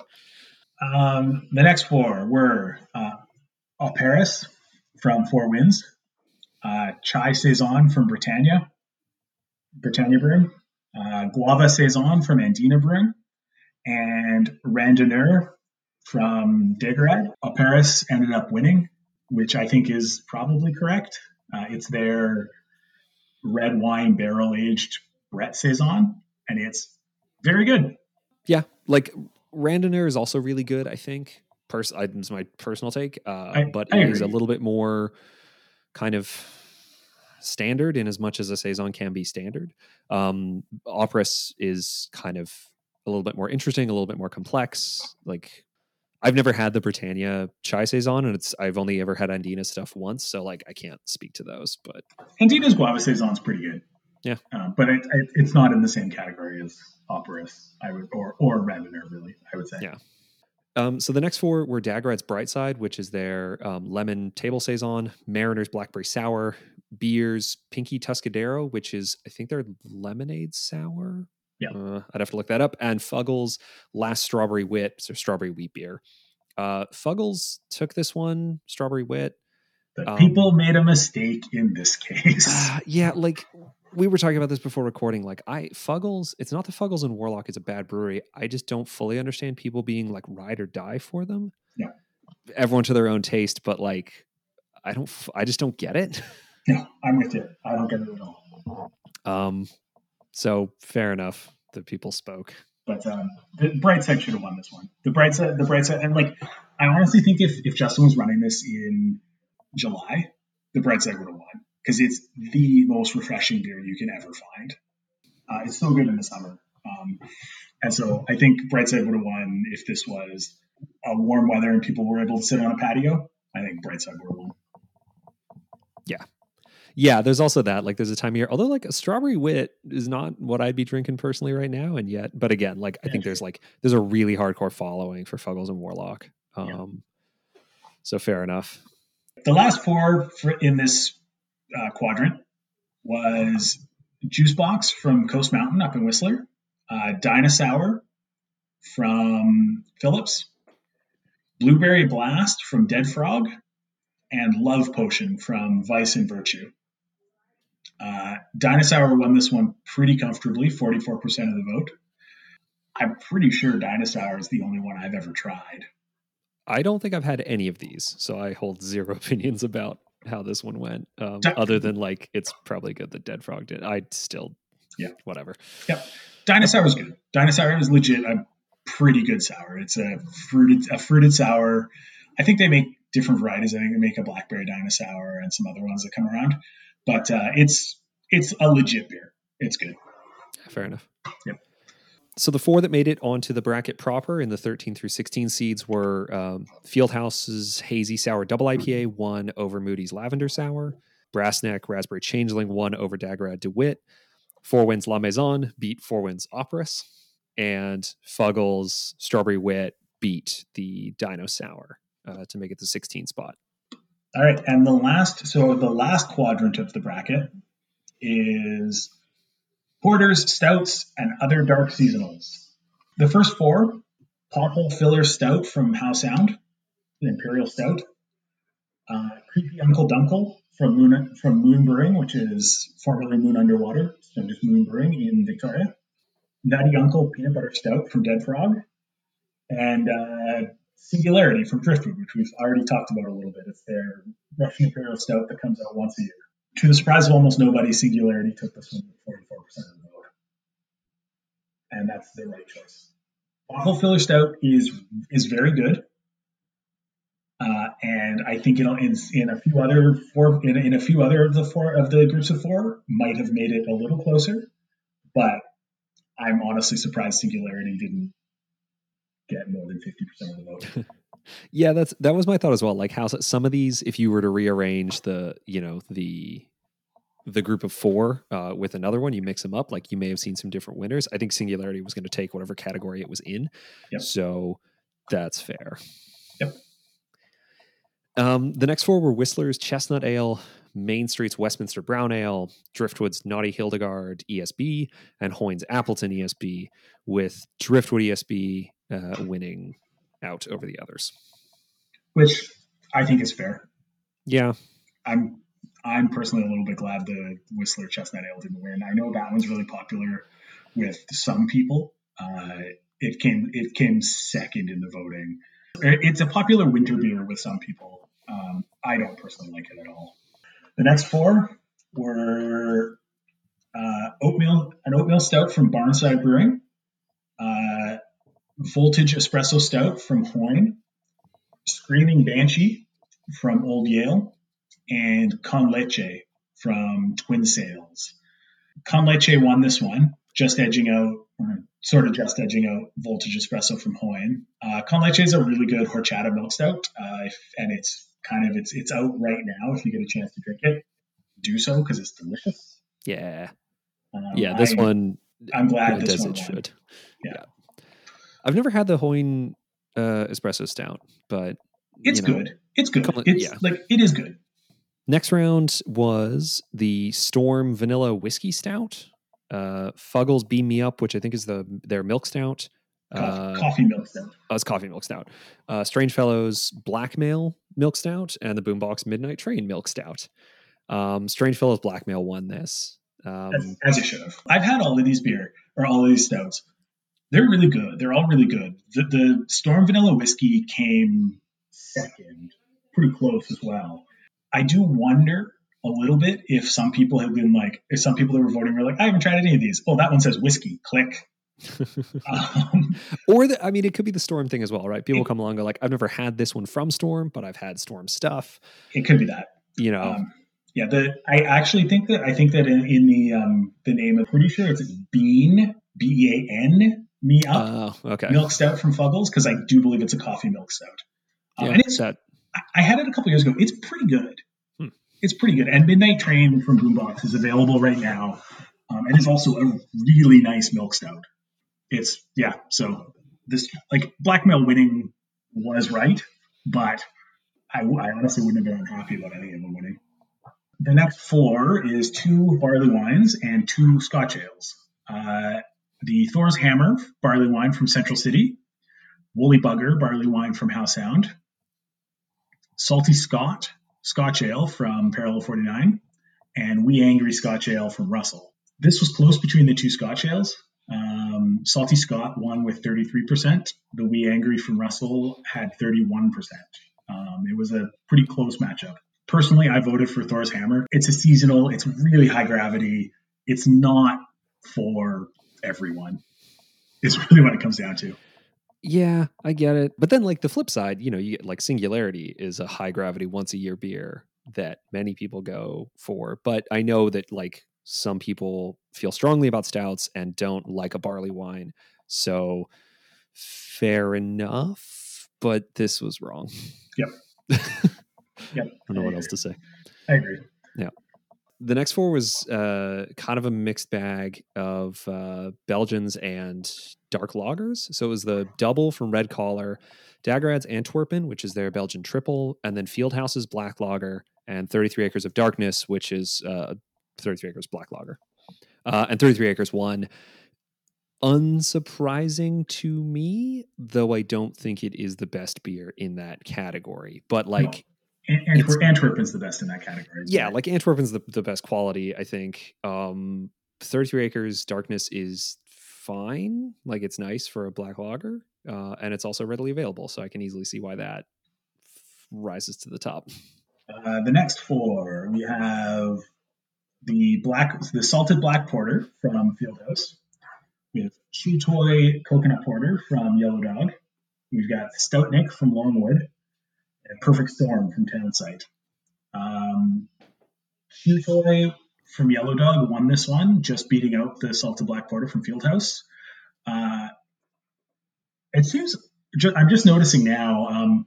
Um, the next four were uh, Operis from Four Winds, uh, Chai Saison from Britannia, Britannia Brewing, uh, Guava Saison from Andina Brewing, and Randonneur from Dageraad. Au Paris ended up winning, which I think is probably correct. Uh, it's their red wine barrel aged Brett Saison, and it's very good. Yeah, like Randonneur is also really good. I think. Pers- I- this is my personal take, uh, I- but I it is a little bit more kind of standard in as much as a saison can be standard. Um, Operis is kind of a little bit more interesting, a little bit more complex. Like I've never had the Britannia chai saison, and it's I've only ever had Andina stuff once, so like I can't speak to those. But Andina's Guava Saison is pretty good. Yeah. Uh, but it, it, it's not in the same category as Operis, I would, or or Randonneur, really, I would say. Yeah. Um, so the next four were Dageraad's Brightside, which is their um, lemon table saison, Mariner's Blackberry Sour, Beere's Pinky Tuscadero, which is I think their lemonade sour. Yeah. uh, I'd have to look that up. And Fuggles Last Strawberry Wit, so strawberry wheat beer. Uh, Fuggles took this one, strawberry wit. Um, people made a mistake in this case. Uh, yeah, like we were talking about this before recording. Like I Fuggles, it's not the Fuggles and Warlock is a bad brewery. I just don't fully understand people being like ride or die for them. Yeah. Everyone to their own taste, but like I don't I just don't get it. no, I'm with you. I don't get it at all. *laughs* Um so fair enough. The people spoke. But um, the bright side should have won this one. The bright side, the bright side, and like I honestly think if if Justin was running this in July, the bright side would have won because it's the most refreshing beer you can ever find. Uh, it's so good in the summer, um, and so I think Brightside would have won if this was a warm weather and people were able to sit on a patio. I think Brightside would have won. Yeah, there's also that. Like there's a time year, although like a strawberry wit is not what I'd be drinking personally right now. And yet, but again, like I Yeah, think there's like there's a really hardcore following for Fuggles and Warlock. Um Yeah. so fair enough. The last four for, in this uh, quadrant was Juice Box from Coast Mountain up in Whistler, uh, Dinosaur from Phillips, Blueberry Blast from Dead Frog, and Love Potion from Vice and Virtue. Uh, Dinosaur won this one pretty comfortably, 44% of the vote. I'm pretty sure Dinosaur is the only one I've ever tried. I don't think I've had any of these, so I hold zero *laughs* opinions about how this one went. Um, Di- other than like it's probably good that Dead Frog did. I still, Yeah. whatever. Yeah, Dinosaur was good. Dinosaur is legit a pretty good sour. It's a fruited a fruited sour. I think they make different varieties. I think they make a blackberry dinosaur and some other ones that come around. But uh, it's it's a legit beer. It's good. Fair enough. Yep. So the four that made it onto the bracket proper in the 13 through 16 seeds were um, Fieldhouse's Hazy Sour Double IPA won over Moody's Lavender Sour. Brassneck Raspberry Changeling won over Dageraad DeWitt. Four Winds La Maison beat Four Winds Operis. And Fuggles Strawberry Wit beat the Dino Sour uh, to make it the 16 spot. All right, and the last, so the last quadrant of the bracket is porters, stouts, and other dark seasonals. The first four: Pothole Filler Stout from Howe Sound, the Imperial Stout. Uh, Creepy Uncle Dunkel from Moon from Moon Brewing, which is formerly Moon Underwater, so just Moon Brewing in Victoria. Nutty Uncle Peanut Butter Stout from Dead Frog, and uh, Singularity from Driftwood, which we've already talked about a little bit. It's their Russian Imperial Stout that comes out once a year. To the surprise of almost nobody, Singularity took this one with 44% of the vote. And that's the right choice. Pothole Filler Stout is is very good. Uh, and I think it'll in, in a few other four in, in a few other of the four of the groups of four might have made it a little closer, but I'm honestly surprised Singularity didn't get more than fifty percent of the vote. *laughs* yeah, that's that was my thought as well. Like how some of these, if you were to rearrange the, you know, the the group of four uh, with another one, you mix them up. Like you may have seen some different winners. I think Singularity was going to take whatever category it was in, Yep. so that's fair. Yep. Um, the next four were Whistler's Chestnut Ale, Main Street's Westminster Brown Ale, Driftwood's Naughty Hildegard ESB, and Hoyne's Appleton ESB, with Driftwood ESB uh, winning out over the others. which I think is fair. Yeah, I'm I'm personally a little bit glad the Whistler Chestnut Ale didn't win. I know that one's really popular with some people. Uh, it came it came second in the voting. It's a popular winter beer with some people. Um, I don't personally like it at all. The next four were uh, oatmeal an oatmeal stout from Barnside Brewing, uh, Voltage Espresso Stout from Hoyne, Screaming Banshee from Old Yale, and Con Leche from Twin Sails. Con Leche won this one, just edging out, or sort of just edging out Voltage Espresso from Hoyne. Uh, Con Leche is a really good horchata milk stout, uh, if- and it's kind of it's it's out right now. If you get a chance to drink it, do so because it's delicious. yeah, Um, yeah. This I- one I'm glad it this does one it won. should. Yeah. I've never had the Hoyne uh, espresso stout, but It's know. good. It's good. Couple- It's yeah. like it is good. Next round was the Storm Vanilla Whiskey Stout. Uh, Fuggles Beam Me Up, which I think is the their milk stout. Coffee, Uh, coffee milk stout. oh, it's coffee milk stout. Uh, Strange Fellows Blackmail milk stout and the Boombox Midnight Train milk stout. Um, Strange Fellows Blackmail won this. as, Um, as it should have. I've had all of these beer or all of these stouts. They're really good. They're all really good. The, the Storm Vanilla Whiskey came second, pretty close as well. I do wonder a little bit if some people have been like, if some people that were voting were like, I haven't tried any of these. Oh, that one says whiskey. Click. *laughs* Um, or the, I mean, it could be the Storm thing as well, right? People It- come along and go like, I've never had this one from Storm, but I've had Storm stuff. it could be that. You know, Um, yeah, the I actually think that I think that in, in the um, the name, I'm pretty sure it's Bean B E A N Me Up. oh, okay, milk stout from Fuggles because I do believe it's a coffee milk stout. Um, yeah, and it's, that I- had it a couple years ago. It's pretty good. Hmm. It's pretty good. And Midnight Train from Boombox is available right now. Um, and it's also a really nice milk stout. It's yeah. So this like blackmail winning was right, but I, I honestly wouldn't have been unhappy about any of them winning. The next four is two barley wines and two Scotch ales. Uh, the Thor's Hammer barley wine from Central City, Woolly Bugger barley wine from Howe Sound, Salty Scott Scotch Ale from Parallel 49, and Wee Angry Scotch Ale from Russell. This was close between the two Scotch ales. Um, Salty Scott won with 33%. The Wee Angry from Russell had 31%. Um, it was a pretty close matchup. Personally, I voted for Thor's Hammer. It's a seasonal, it's really high gravity. It's not for everyone, is *laughs* really what it comes down to. Yeah, I get it. But then, like the flip side, you know, you get like Singularity is a high gravity once a year beer that many people go for, but I know that like some people feel strongly about stouts and don't like a barley wine. So fair enough, but this was wrong. Yep. yep. *laughs* I don't know I what else to say. I agree. The next four was uh, kind of a mixed bag of uh, Belgians and dark loggers. So it was the double from Red Collar, Dageraad's Antwerpen, which is their Belgian triple, and then Fieldhouse's Black Lager and 33 Acres of Darkness, which is uh, 33 Acres Black Lager. Uh, and 33 Acres won. Unsurprising to me, though I don't think it is the best beer in that category. But like, no. Antwerp, Antwerpen's is the best in that category. Yeah, right? like Antwerpen's the, the best quality, I think. Um, 33 Acres Darkness is fine. Like, it's nice for a black lager, uh, and it's also readily available. So I can easily see why that rises to the top. Uh, the next four, we have the black, the salted black porter from Fieldhouse. We have Chew Toy coconut porter from Yellow Dog. We've got Stoutnik from Longwood Perfect Storm from Townsite. Um, from Yellow Dog won this one, just beating out the salted black porter from Fieldhouse. Uh, it seems I'm just noticing now um,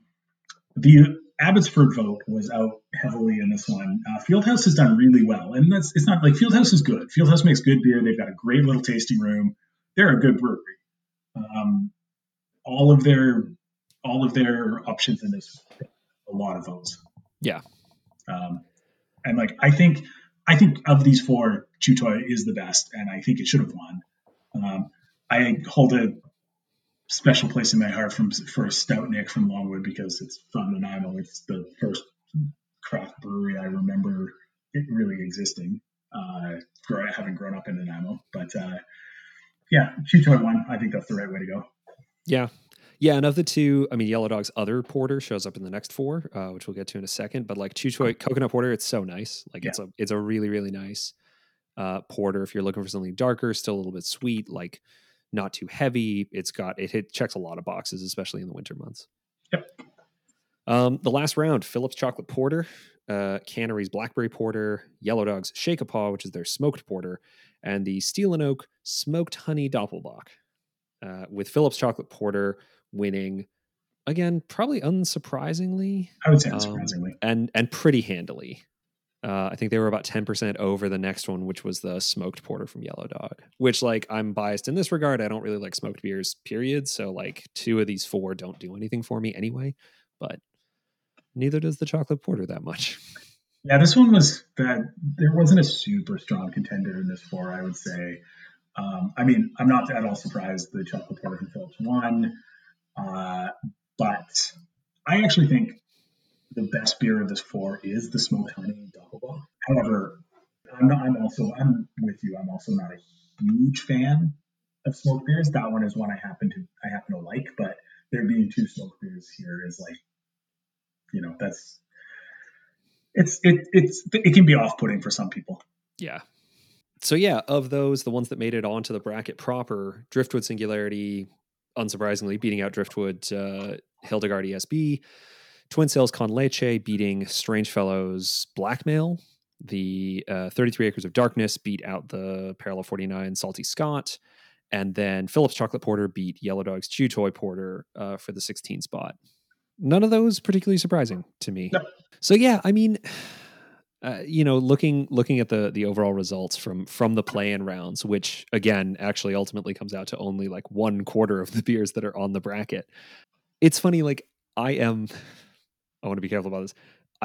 the Abbotsford vote was out heavily in this one. Uh, Fieldhouse has done really well, and that's it's not like Fieldhouse is good. Fieldhouse makes good beer. They've got a great little tasting room. They're a good brewery. Um, all of their all of their options in this a lot of those. Yeah. Um, and like I think I think of these four, Chew Toy is the best, and I think it should have won. Um, I hold a special place in my heart from for Stoutnik from Longwood because it's from Nanaimo. It's the first craft brewery I remember it really existing, uh, having grown up in Nanaimo. But uh, yeah, Chew Toy won. I think that's the right way to go. Yeah. Yeah, and of the two, I mean, Yellow Dog's other porter shows up in the next four, uh, which we'll get to in a second. But like Chew Toy coconut porter, it's so nice. Like yeah. it's a it's a really really nice uh, porter. If you're looking for something darker, still a little bit sweet, like not too heavy. It's got it hit checks a lot of boxes, especially in the winter months. Yep. Um, the last round, Phillips Chocolate Porter, uh, Cannery's Blackberry Porter, Yellow Dog's Shake a Paw, which is their smoked porter, and the Steel and Oak Smoked Honey Doppelbock. Uh, with Phillips Chocolate Porter winning again, probably unsurprisingly. I would say um, unsurprisingly, um, and and pretty handily. Uh, I think they were about 10% over the next one, which was the smoked porter from Yellow Dog, which, like, I'm biased in this regard. I don't really like smoked beers, period. So, like, two of these four don't do anything for me anyway, but neither does the chocolate porter that much. Yeah, this one was that there wasn't a super strong contender in this four, I would say. Um, I mean, I'm not at all surprised the chocolate porter from Phillips won, uh, but I actually think the best beer of this four is the smoked honey doppelbock. However, I'm not, I'm also I'm with you. I'm also not a huge fan of smoked beers. That one is one I happen to I happen to like, but there being two smoked beers here is like, you know, that's it's it it's it can be off putting for some people. Yeah. So yeah, of those, the ones that made it onto the bracket proper, Driftwood Singularity, unsurprisingly, beating out Driftwood uh, Hildegard ESB. Twin Sails Con Leche beating Strange Fellows Blackmail. The uh, 33 Acres of Darkness beat out the Parallel 49 Salty Scott. And then Phillips Chocolate Porter beat Yellow Dog's Chew Toy Porter uh, for the 16 spot. None of those particularly surprising to me. So yeah, I mean, uh, you know, looking looking at the the overall results from from the play-in rounds, which again actually ultimately comes out to only like one quarter of the *laughs* beers that are on the bracket. It's funny, like I am I want to be careful about this.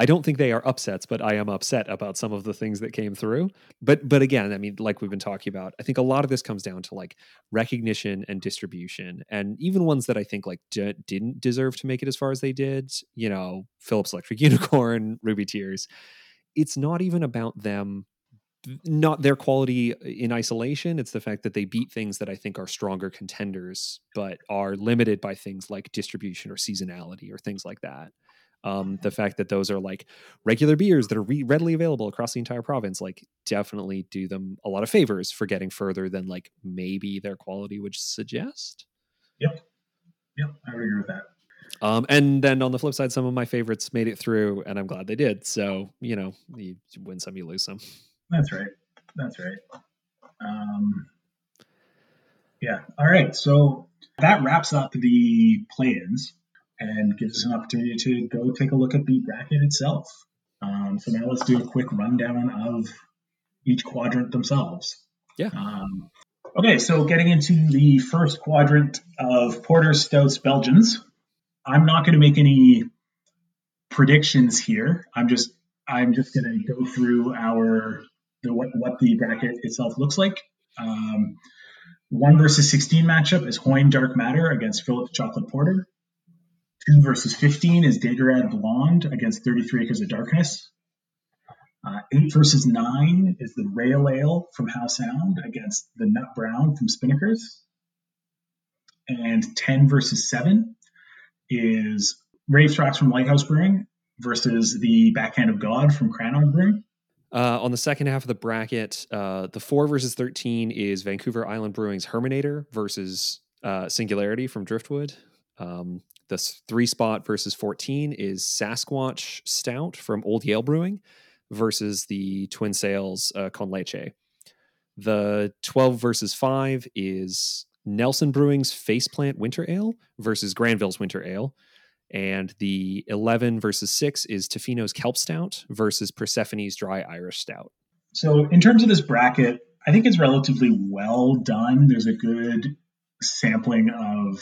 I don't think they are upsets, but I am upset about some of the things that came through. But but again, I mean, like we've been talking about, I think a lot of this comes down to like recognition and distribution, and even ones that I think like d- didn't deserve to make it as far as they did. You know, Phillips Electric *laughs* Unicorn, Ruby Tears. It's not even about them not their quality in isolation. It's the fact that they beat things that I think are stronger contenders, but are limited by things like distribution or seasonality or things like that. Um, the fact that those are like regular beers that are re- readily available across the entire province like definitely do them a lot of favors for getting further than like maybe their quality would suggest. Yep. Yep i agree with that Um, and then on the flip side, some of my favorites made it through, and I'm glad they did. So you know, you win some, you lose some. That's right. That's right. Um, yeah. All right. So that wraps up the play-ins and gives us an opportunity to go take a look at the bracket itself. Um, so now let's do a quick rundown of each quadrant themselves. Yeah. Um, okay, so getting into the first quadrant of Porter Stouts Belgians, I'm not going to make any predictions here. I'm just I'm just going to go through our the what, what the bracket itself looks like. Um, one versus 16 matchup is Hoyne Dark Matter against Philip Chocolate Porter. Two versus 15 is Dageraad Blonde against 33 Acres of Darkness. Uh, eight versus nine is the Rail Ale from Howe Sound against the Nut Brown from Spinnakers. And 10 versus seven is Race Rocks from Lighthouse Brewing versus the Backhand of God from Crannog Brewing. Uh, on the second half of the bracket, uh, the four versus 13 is Vancouver Island Brewing's Hermannator versus uh, Singularity from Driftwood. Um, the three spot versus 14 is Sasquatch Stout from Old Yale Brewing versus the Twin Sails uh, Con Leche. The 12 versus 5 is Nelson Brewing's Faceplant Winter Ale versus Granville's Winter Ale. And the 11 versus 6 is Tofino's Kelp Stout versus Persephone's Dry Irish Stout. So, in terms of this bracket, I think it's relatively well done. There's a good sampling of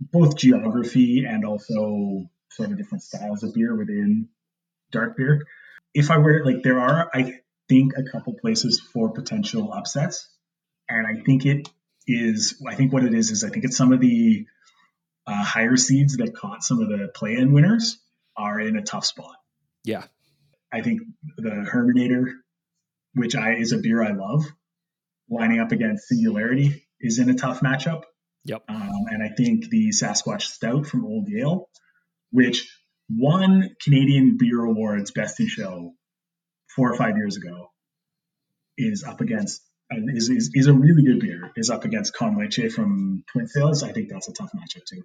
both geography and also sort of different styles of beer within dark beer. If I were like, there are, I think, a couple places for potential upsets. And I think it is, I think what it is, is I think it's some of the uh, higher seeds that caught some of the play-in winners are in a tough spot. Yeah, I think the Hermannator, which I is a beer I love, lining up against Singularity is in a tough matchup. Yep. Um, and I think the Sasquatch Stout from Old Yale, which won Canadian Beer Awards Best in Show four or five years ago, is up against is, is, is a really good beer. Is up against Con Leche from Twin Sails. I think that's a tough matchup too.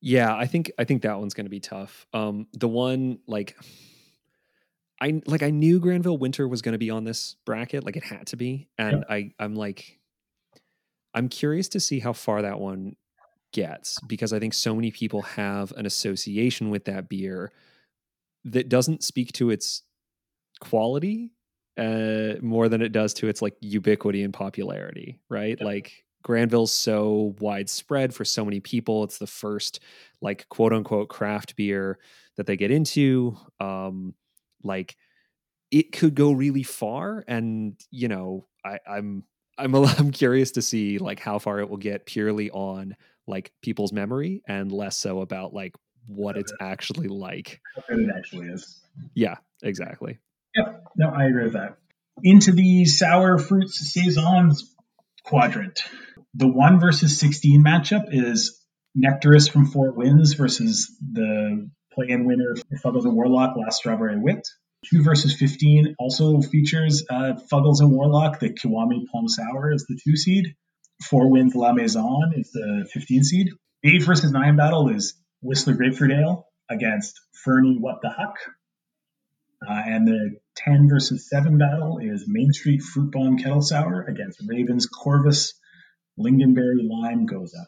Yeah, I think I think that one's going to be tough. Um, the one like I like I knew Granville Winter was going to be on this bracket, like it had to be, and I I'm like I'm curious to see how far that one gets because I think so many people have an association with that beer that doesn't speak to its quality uh, more than it does to its like ubiquity and popularity, right? Like Granville's so widespread for so many people. It's the first like quote unquote craft beer that they get into. Um, like it could go really far, and you know, I, I'm I'm *laughs* I'm curious to see like how far it will get purely on like people's memory and less so about like what it's actually like. What it actually is. Yeah, exactly. Yep. No, I agree with that. Into the sour fruits saisons quadrant. The one versus sixteen matchup is Nectarous from Four Winds versus the play-in winner Fuggles and Warlock Last Strawberry Wit. Two versus fifteen also features uh, Fuggles and Warlock. The Kiwami Plum Sour is the two seed. Four Winds La Maison is the fifteen seed. Eight versus nine battle is Whistler Grapefruit Ale against Fernie What the Huck. Uh, and the 10 versus 7 battle is Main Street Fruit Bomb Kettle Sour against Ravens Corvus Lingonberry Lime Gose.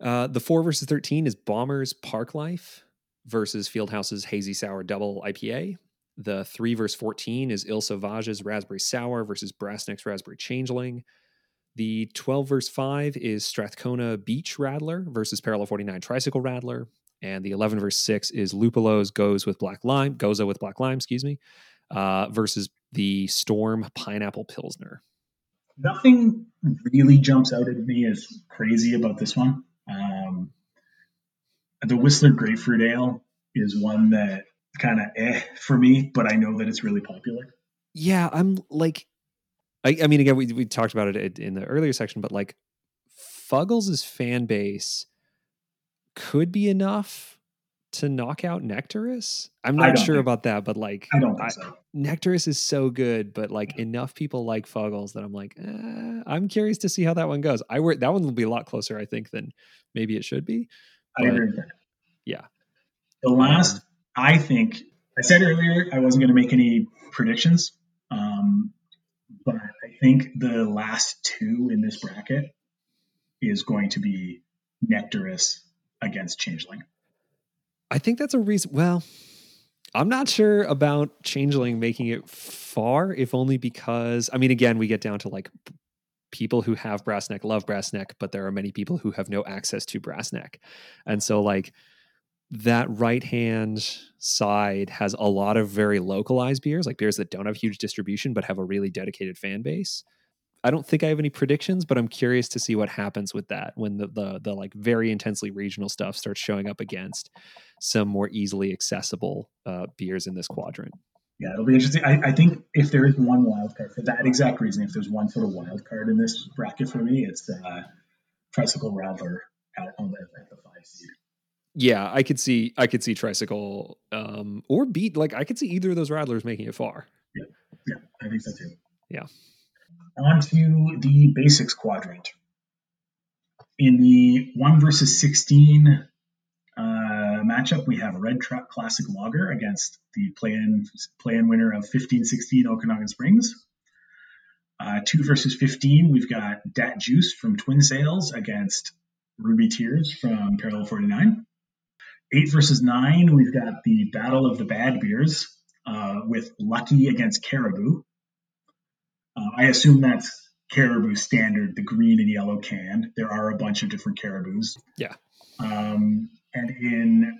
Uh, the 4 versus 13 is Bombers Park Life versus Fieldhouse's Hazy Sour Double IPA. The 3 versus 14 is Ile Sauvage's Raspberry Sour versus Brassneck's Raspberry Changeling. The 12 versus 5 is Strathcona Beach Radler versus Parallel 49 Tricycle Radler. And the 11 verse 6 is Lupulo's goes with black lime, gose with black lime, excuse me, uh, versus the Storm Pineapple Pilsner. Nothing really jumps out at me as crazy about this one. Um, the Whistler Grapefruit Ale is one that kind of eh for me, but I know that it's really popular. Yeah, I'm like, I, I mean, again, we, we talked about it in the earlier section, but like Fuggles' fan base could be enough to knock out Nectarous. I'm not sure about that, but like I don't think so. Nectarous is so good, but like enough people like Fuggles that I'm like, eh, I'm curious to see how that one goes. I work that one will be a lot closer, I think, than maybe it should be. I agree yeah. The last, Um, I think, I said earlier I wasn't going to make any predictions, um, but I think the last two in this bracket is going to be Nectarous against Changeling. I think that's a reason. Well, I'm not sure about Changeling making it far, if only because, I mean, again, we get down to like people who have brass neck love brass neck, but there are many people who have no access to brass neck. And so, like, that right hand side has a lot of very localized beers, like beers that don't have huge distribution but have a really dedicated fan base. I don't think I have any predictions, but I'm curious to see what happens with that when the the, the like very intensely regional stuff starts showing up against some more easily accessible uh, beers in this quadrant. Yeah, it'll be interesting. I, I think if there is one wild card for that exact reason, if there's one sort of wild card in this bracket for me, it's uh, Tricycle Radler at, on the, at the five seed. Yeah, I could see I could see Tricycle um, or Beat. Like I could see either of those Radlers making it far. Yeah, Yeah, I think so too. Yeah. On to the basics quadrant. In the one versus sixteen uh, matchup, we have Red Truck Classic Logger against the play-in play-in winner of fifteen sixteen Okanagan Springs. Uh, two versus fifteen, we've got Dat Juice from Twin Sails against Ruby Tears from Parallel Forty Nine. Eight versus nine, we've got the Battle of the Bad Beers uh, with Lucky against Caribou. Uh, I assume that's Caribou standard, the green and yellow can. There are a bunch of different Caribous. Yeah. Um, and in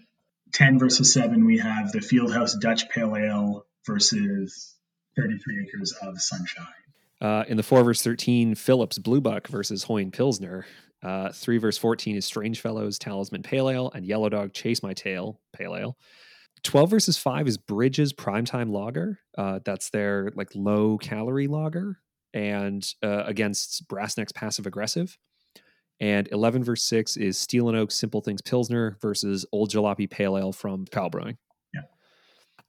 10 versus 7, we have the Fieldhouse Dutch Pale Ale versus 33 Acres of Sunshine. Uh, in the four verse thirteen, Phillips Blue Buck versus Hoyne Pilsner. Uh, three verse fourteen is Strange Fellows Talisman Pale Ale and Yellow Dog Chase My Tail Pale Ale. Twelve versus five is Bridges Primetime Lager. Uh, that's their like low calorie lager, and uh, against Brassneck's Passive Aggressive. And eleven verse six is Steel and Oak Simple Things Pilsner versus Old Jalopy Pale Ale from Powell Brewing. Yeah.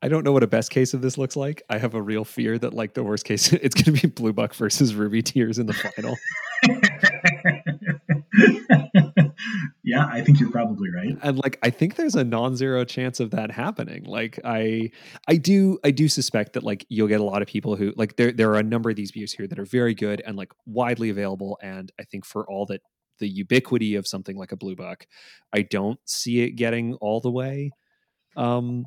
I don't know what a best case of this looks like. I have a real fear that like the worst case, *laughs* it's going to be Blue Buck versus Ruby Tears in the final. *laughs* yeah, I think you're probably right. and like I think there's a non-zero chance of that happening. Like I I do I do suspect that like you'll get a lot of people who like there there are a number of these views here that are very good and like widely available and I think for all that the ubiquity of something like a blue buck, I don't see it getting all the way um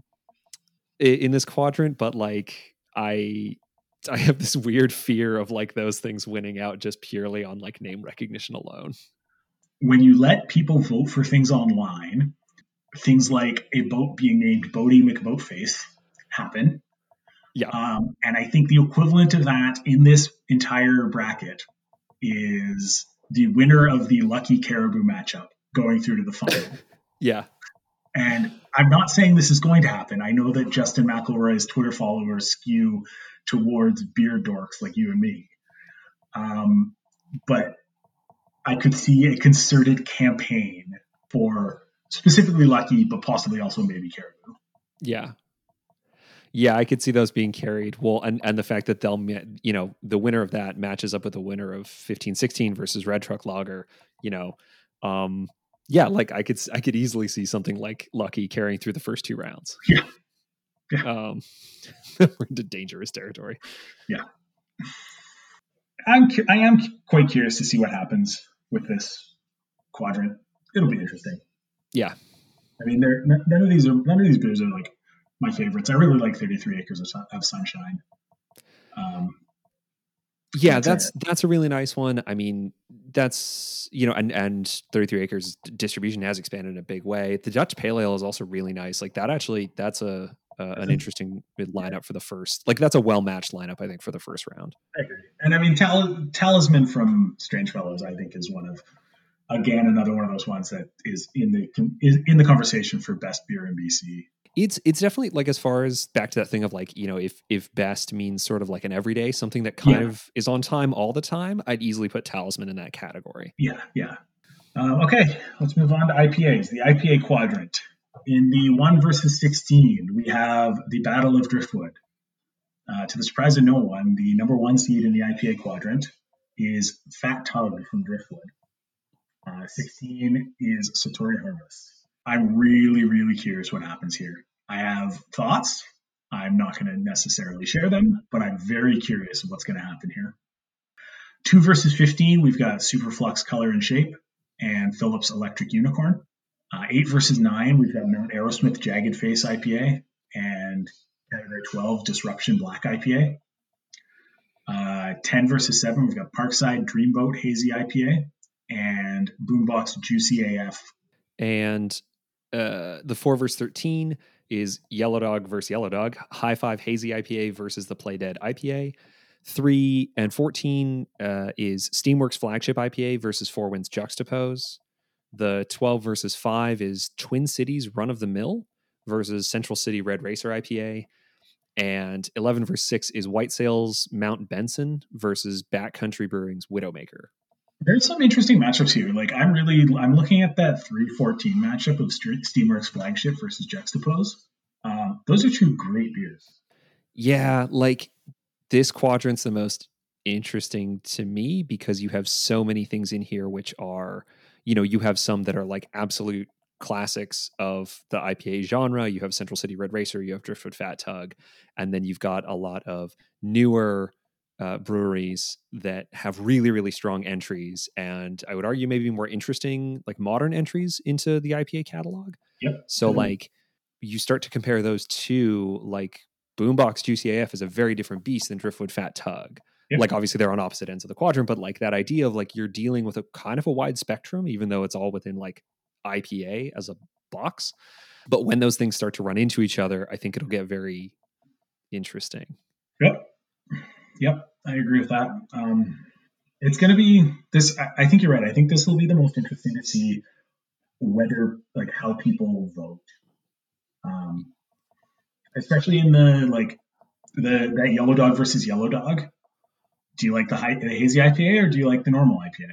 in this quadrant, but like I I have this weird fear of like those things winning out just purely on like name recognition alone. When you let people vote for things online, things like a boat being named Boaty McBoatface happen. Yeah. Um, and I think the equivalent of that in this entire bracket is the winner of the Lucky Caribou matchup going through to the final. *laughs* Yeah. And I'm not saying this is going to happen. I know that Justin McElroy's Twitter followers skew towards beer dorks like you and me. Um, but I could see a concerted campaign for specifically Lucky, but possibly also maybe Caribou. Yeah. Yeah, I could see those being carried. Well, and, and the fact that they'll, you know, the winner of that matches up with the winner of 1516 versus Red Truck Logger, you know, um, yeah, like I could, I could easily see something like Lucky carrying through the first two rounds. *laughs* Yeah. Yeah. Um, we're *laughs* into dangerous territory. Yeah. I'm cu- I am quite curious to see what happens with this quadrant. It'll be interesting. Yeah. I mean, they're, none of these are none of these beers are like my favorites. I really like 33 Acres of, of Sunshine. Um, Yeah, That's a- that's that's a really nice one. I mean, that's you know, and and 33 acres distribution has expanded in a big way. The Dutch Pale Ale is also really nice. Like that actually, that's a uh, an interesting lineup for the first. Like that's a well matched lineup, I think, for the first round. I agree. And I mean, Tal- Talisman from Strange Fellows, I think, is one of again another one of those ones that is in the is in the conversation for best beer in BC. It's it's definitely like as far as back to that thing of like you know if if best means sort of like an everyday something that kind Yeah. of is on time all the time, I'd easily put Talisman in that category. Yeah, yeah. Um, okay, let's move on to IPAs. The IPA quadrant. In the one versus sixteen, we have the Battle of Driftwood. Uh, to the surprise of no one, the number one seed in the IPA quadrant is Fat Tug from Driftwood. Uh, Sixteen is Sartori Harvest. I'm really, really curious what happens here. I have thoughts. I'm not going to necessarily share them, but I'm very curious of what's going to happen here. 2 versus 15, we've got Superflux Color and Shape and Phillips Electric Unicorn. Uh, 8 versus 9, we've got Mount Arrowsmith Jagged Face IPA and category 12 Disruption Black IPA. Uh, 10 versus 7, we've got Parkside Dreamboat Hazy IPA and Boombox Juicy AF. And uh, the 4 versus 13 is Yellow Dog versus Yellow Dog, High Five Hazy IPA versus the Play Dead IPA. 3 and 14 uh, is Steamworks Flagship IPA versus Four Winds Juxtapose. The 12 versus 5 is Twin Cities Run of the Mill versus Central City Red Racer IPA. And 11 versus 6 is White Sails Mount Benson versus Backcountry Brewing's Widowmaker. There's some interesting matchups here. Like I'm really I'm looking at that 314 matchup of Steamworks Flagship versus Juxtapose. Uh, those are two great beers. Yeah, like this quadrant's the most interesting to me because you have so many things in here which are, you know, you have some that are like absolute classics of the IPA genre. You have Central City Red Racer, you have Driftwood Fat Tug, and then you've got a lot of newer uh, breweries that have really, really strong entries, and I would argue maybe more interesting, like modern entries into the IPA catalog. Yep. So, mm-hmm. like, you start to compare those two, like Boombox Juicy AF is a very different beast than Driftwood Fat Tug. Yep. Like obviously they're on opposite ends of the quadrant, but like that idea of like you're dealing with a kind of a wide spectrum, even though it's all within like IPA as a box. But when those things start to run into each other, I think it'll get very interesting. Yep. Yep. I agree with that. Um, it's going to be this. I, I think you're right. I think this will be the most interesting to see whether like how people vote. Um, especially in the like the that yellow dog versus yellow dog. Do you like the, high, the hazy IPA or do you like the normal IPA?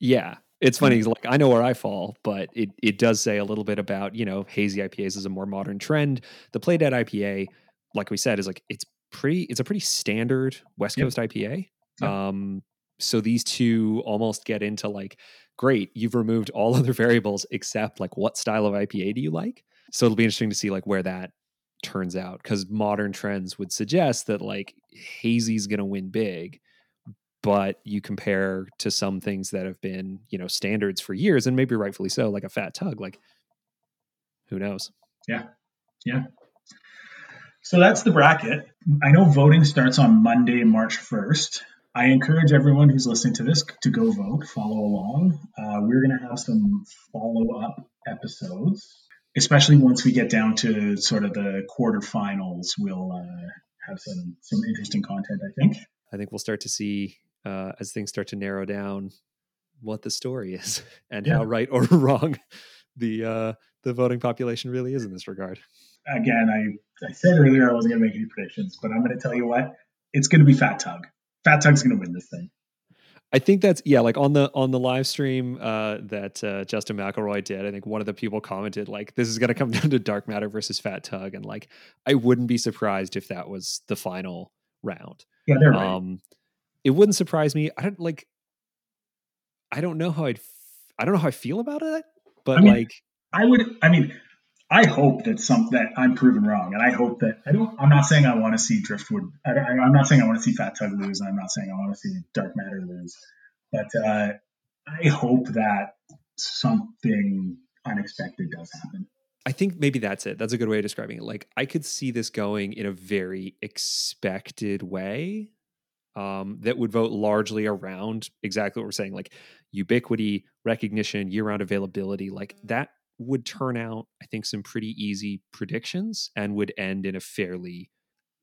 Yeah, it's funny. Like I know where I fall, but it it does say a little bit about you know hazy IPAs is a more modern trend. The Play Dead IPA, like we said, is like it's pretty. It's a pretty standard West Coast yep. IPA. Yep. Um, so these two almost get into like, great, you've removed all *laughs* other variables except like what style of IPA do you like? So it'll be interesting to see like where that turns out because modern trends would suggest that like hazy's going to win big but you compare to some things that have been you know standards for years and maybe rightfully so like a fat tug like who knows? Yeah. Yeah. So that's the bracket. I know voting starts on monday march 1st i encourage everyone who's listening to this to go vote follow along. Uh, we're going to have some follow-up episodes especially once we get down to sort of the quarterfinals, we'll uh, have some some interesting content. I think. I think we'll start to see uh, as things start to narrow down what the story is *laughs* and yeah. how right or *laughs* wrong the uh, the voting population really is in this regard. Again, I, I said earlier I wasn't going to make any predictions, but I'm going to tell you what it's going to be Fat Tug. Fat Tug's going to win this thing. I think that's yeah, like on the on the live stream uh, that uh, Justin McElroy did. I think one of the people commented like, "This is going to come *laughs* down to Dark Matter versus Fat Tug," and like, I wouldn't be surprised if that was the final round. Yeah, they're right. Um, it wouldn't surprise me. I don't like. I don't know how I'd. I don't know how I feel about it, but I mean, like, I would. I mean, I hope that some that I'm proven wrong, and I hope that I don't. I'm not saying I want to see Driftwood. I, am not saying I want to see Fat Tug lose, and I'm not saying I want to see Dark Matter lose. But uh, I hope that something unexpected does happen. I think maybe that's it. That's a good way of describing it. Like I could see this going in a very expected way um, that would vote largely around exactly what we're saying, like ubiquity, recognition, year-round availability. Like that would turn out, I think, some pretty easy predictions and would end in a fairly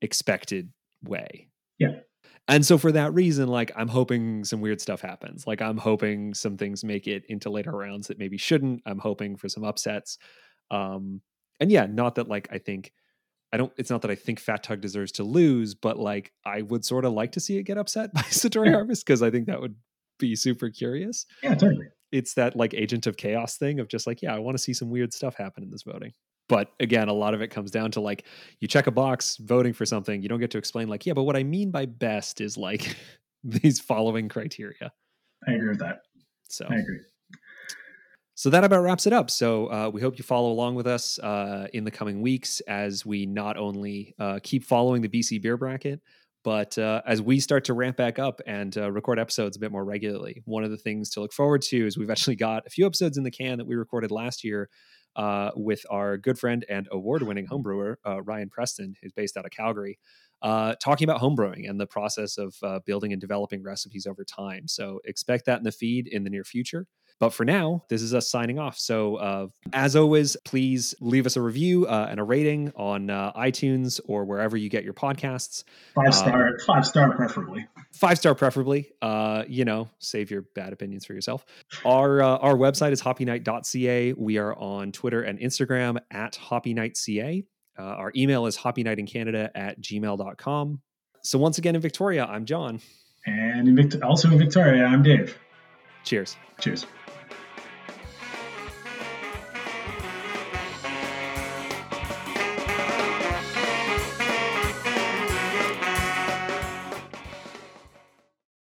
expected way. Yeah. And so for that reason, like I'm hoping some weird stuff happens. Like I'm hoping some things make it into later rounds that maybe shouldn't. I'm hoping for some upsets. Um, and yeah, not that like I think I don't it's not that I think Fat Tug deserves to lose, but like I would sort of like to see it get upset *laughs* by Sartori Harvest because I think that would be super curious. Yeah, totally it's that like agent of chaos thing of just like, yeah, I want to see some weird stuff happen in this voting. But again, a lot of it comes down to like you check a box voting for something, you don't get to explain like, yeah, but what I mean by best is like *laughs* these following criteria. I agree with that. So I agree. So that about wraps it up. So uh, we hope you follow along with us uh, in the coming weeks as we not only uh, keep following the BC beer bracket, but uh, as we start to ramp back up and uh, record episodes a bit more regularly. One of the things to look forward to is we've actually got a few episodes in the can that we recorded last year uh, with our good friend and award-winning homebrewer Ryan Preston, who's based out of Calgary. talking about homebrewing and the process of building and developing recipes over time. So expect that in the feed in the near future. But for now, this is us signing off. So, uh, as always, please leave us a review uh, and a rating on uh, iTunes or wherever you get your podcasts. Five star, um, five star preferably. Five star preferably. Uh, you know, save your bad opinions for yourself. Our uh, our website is hoppynight.ca. We are on Twitter and Instagram at hoppynightca. Uh, our email is hoppynightincanada at gmail.com. So once again in Victoria, I'm John. And in Vict- also in Victoria, I'm Dave. Cheers. Cheers.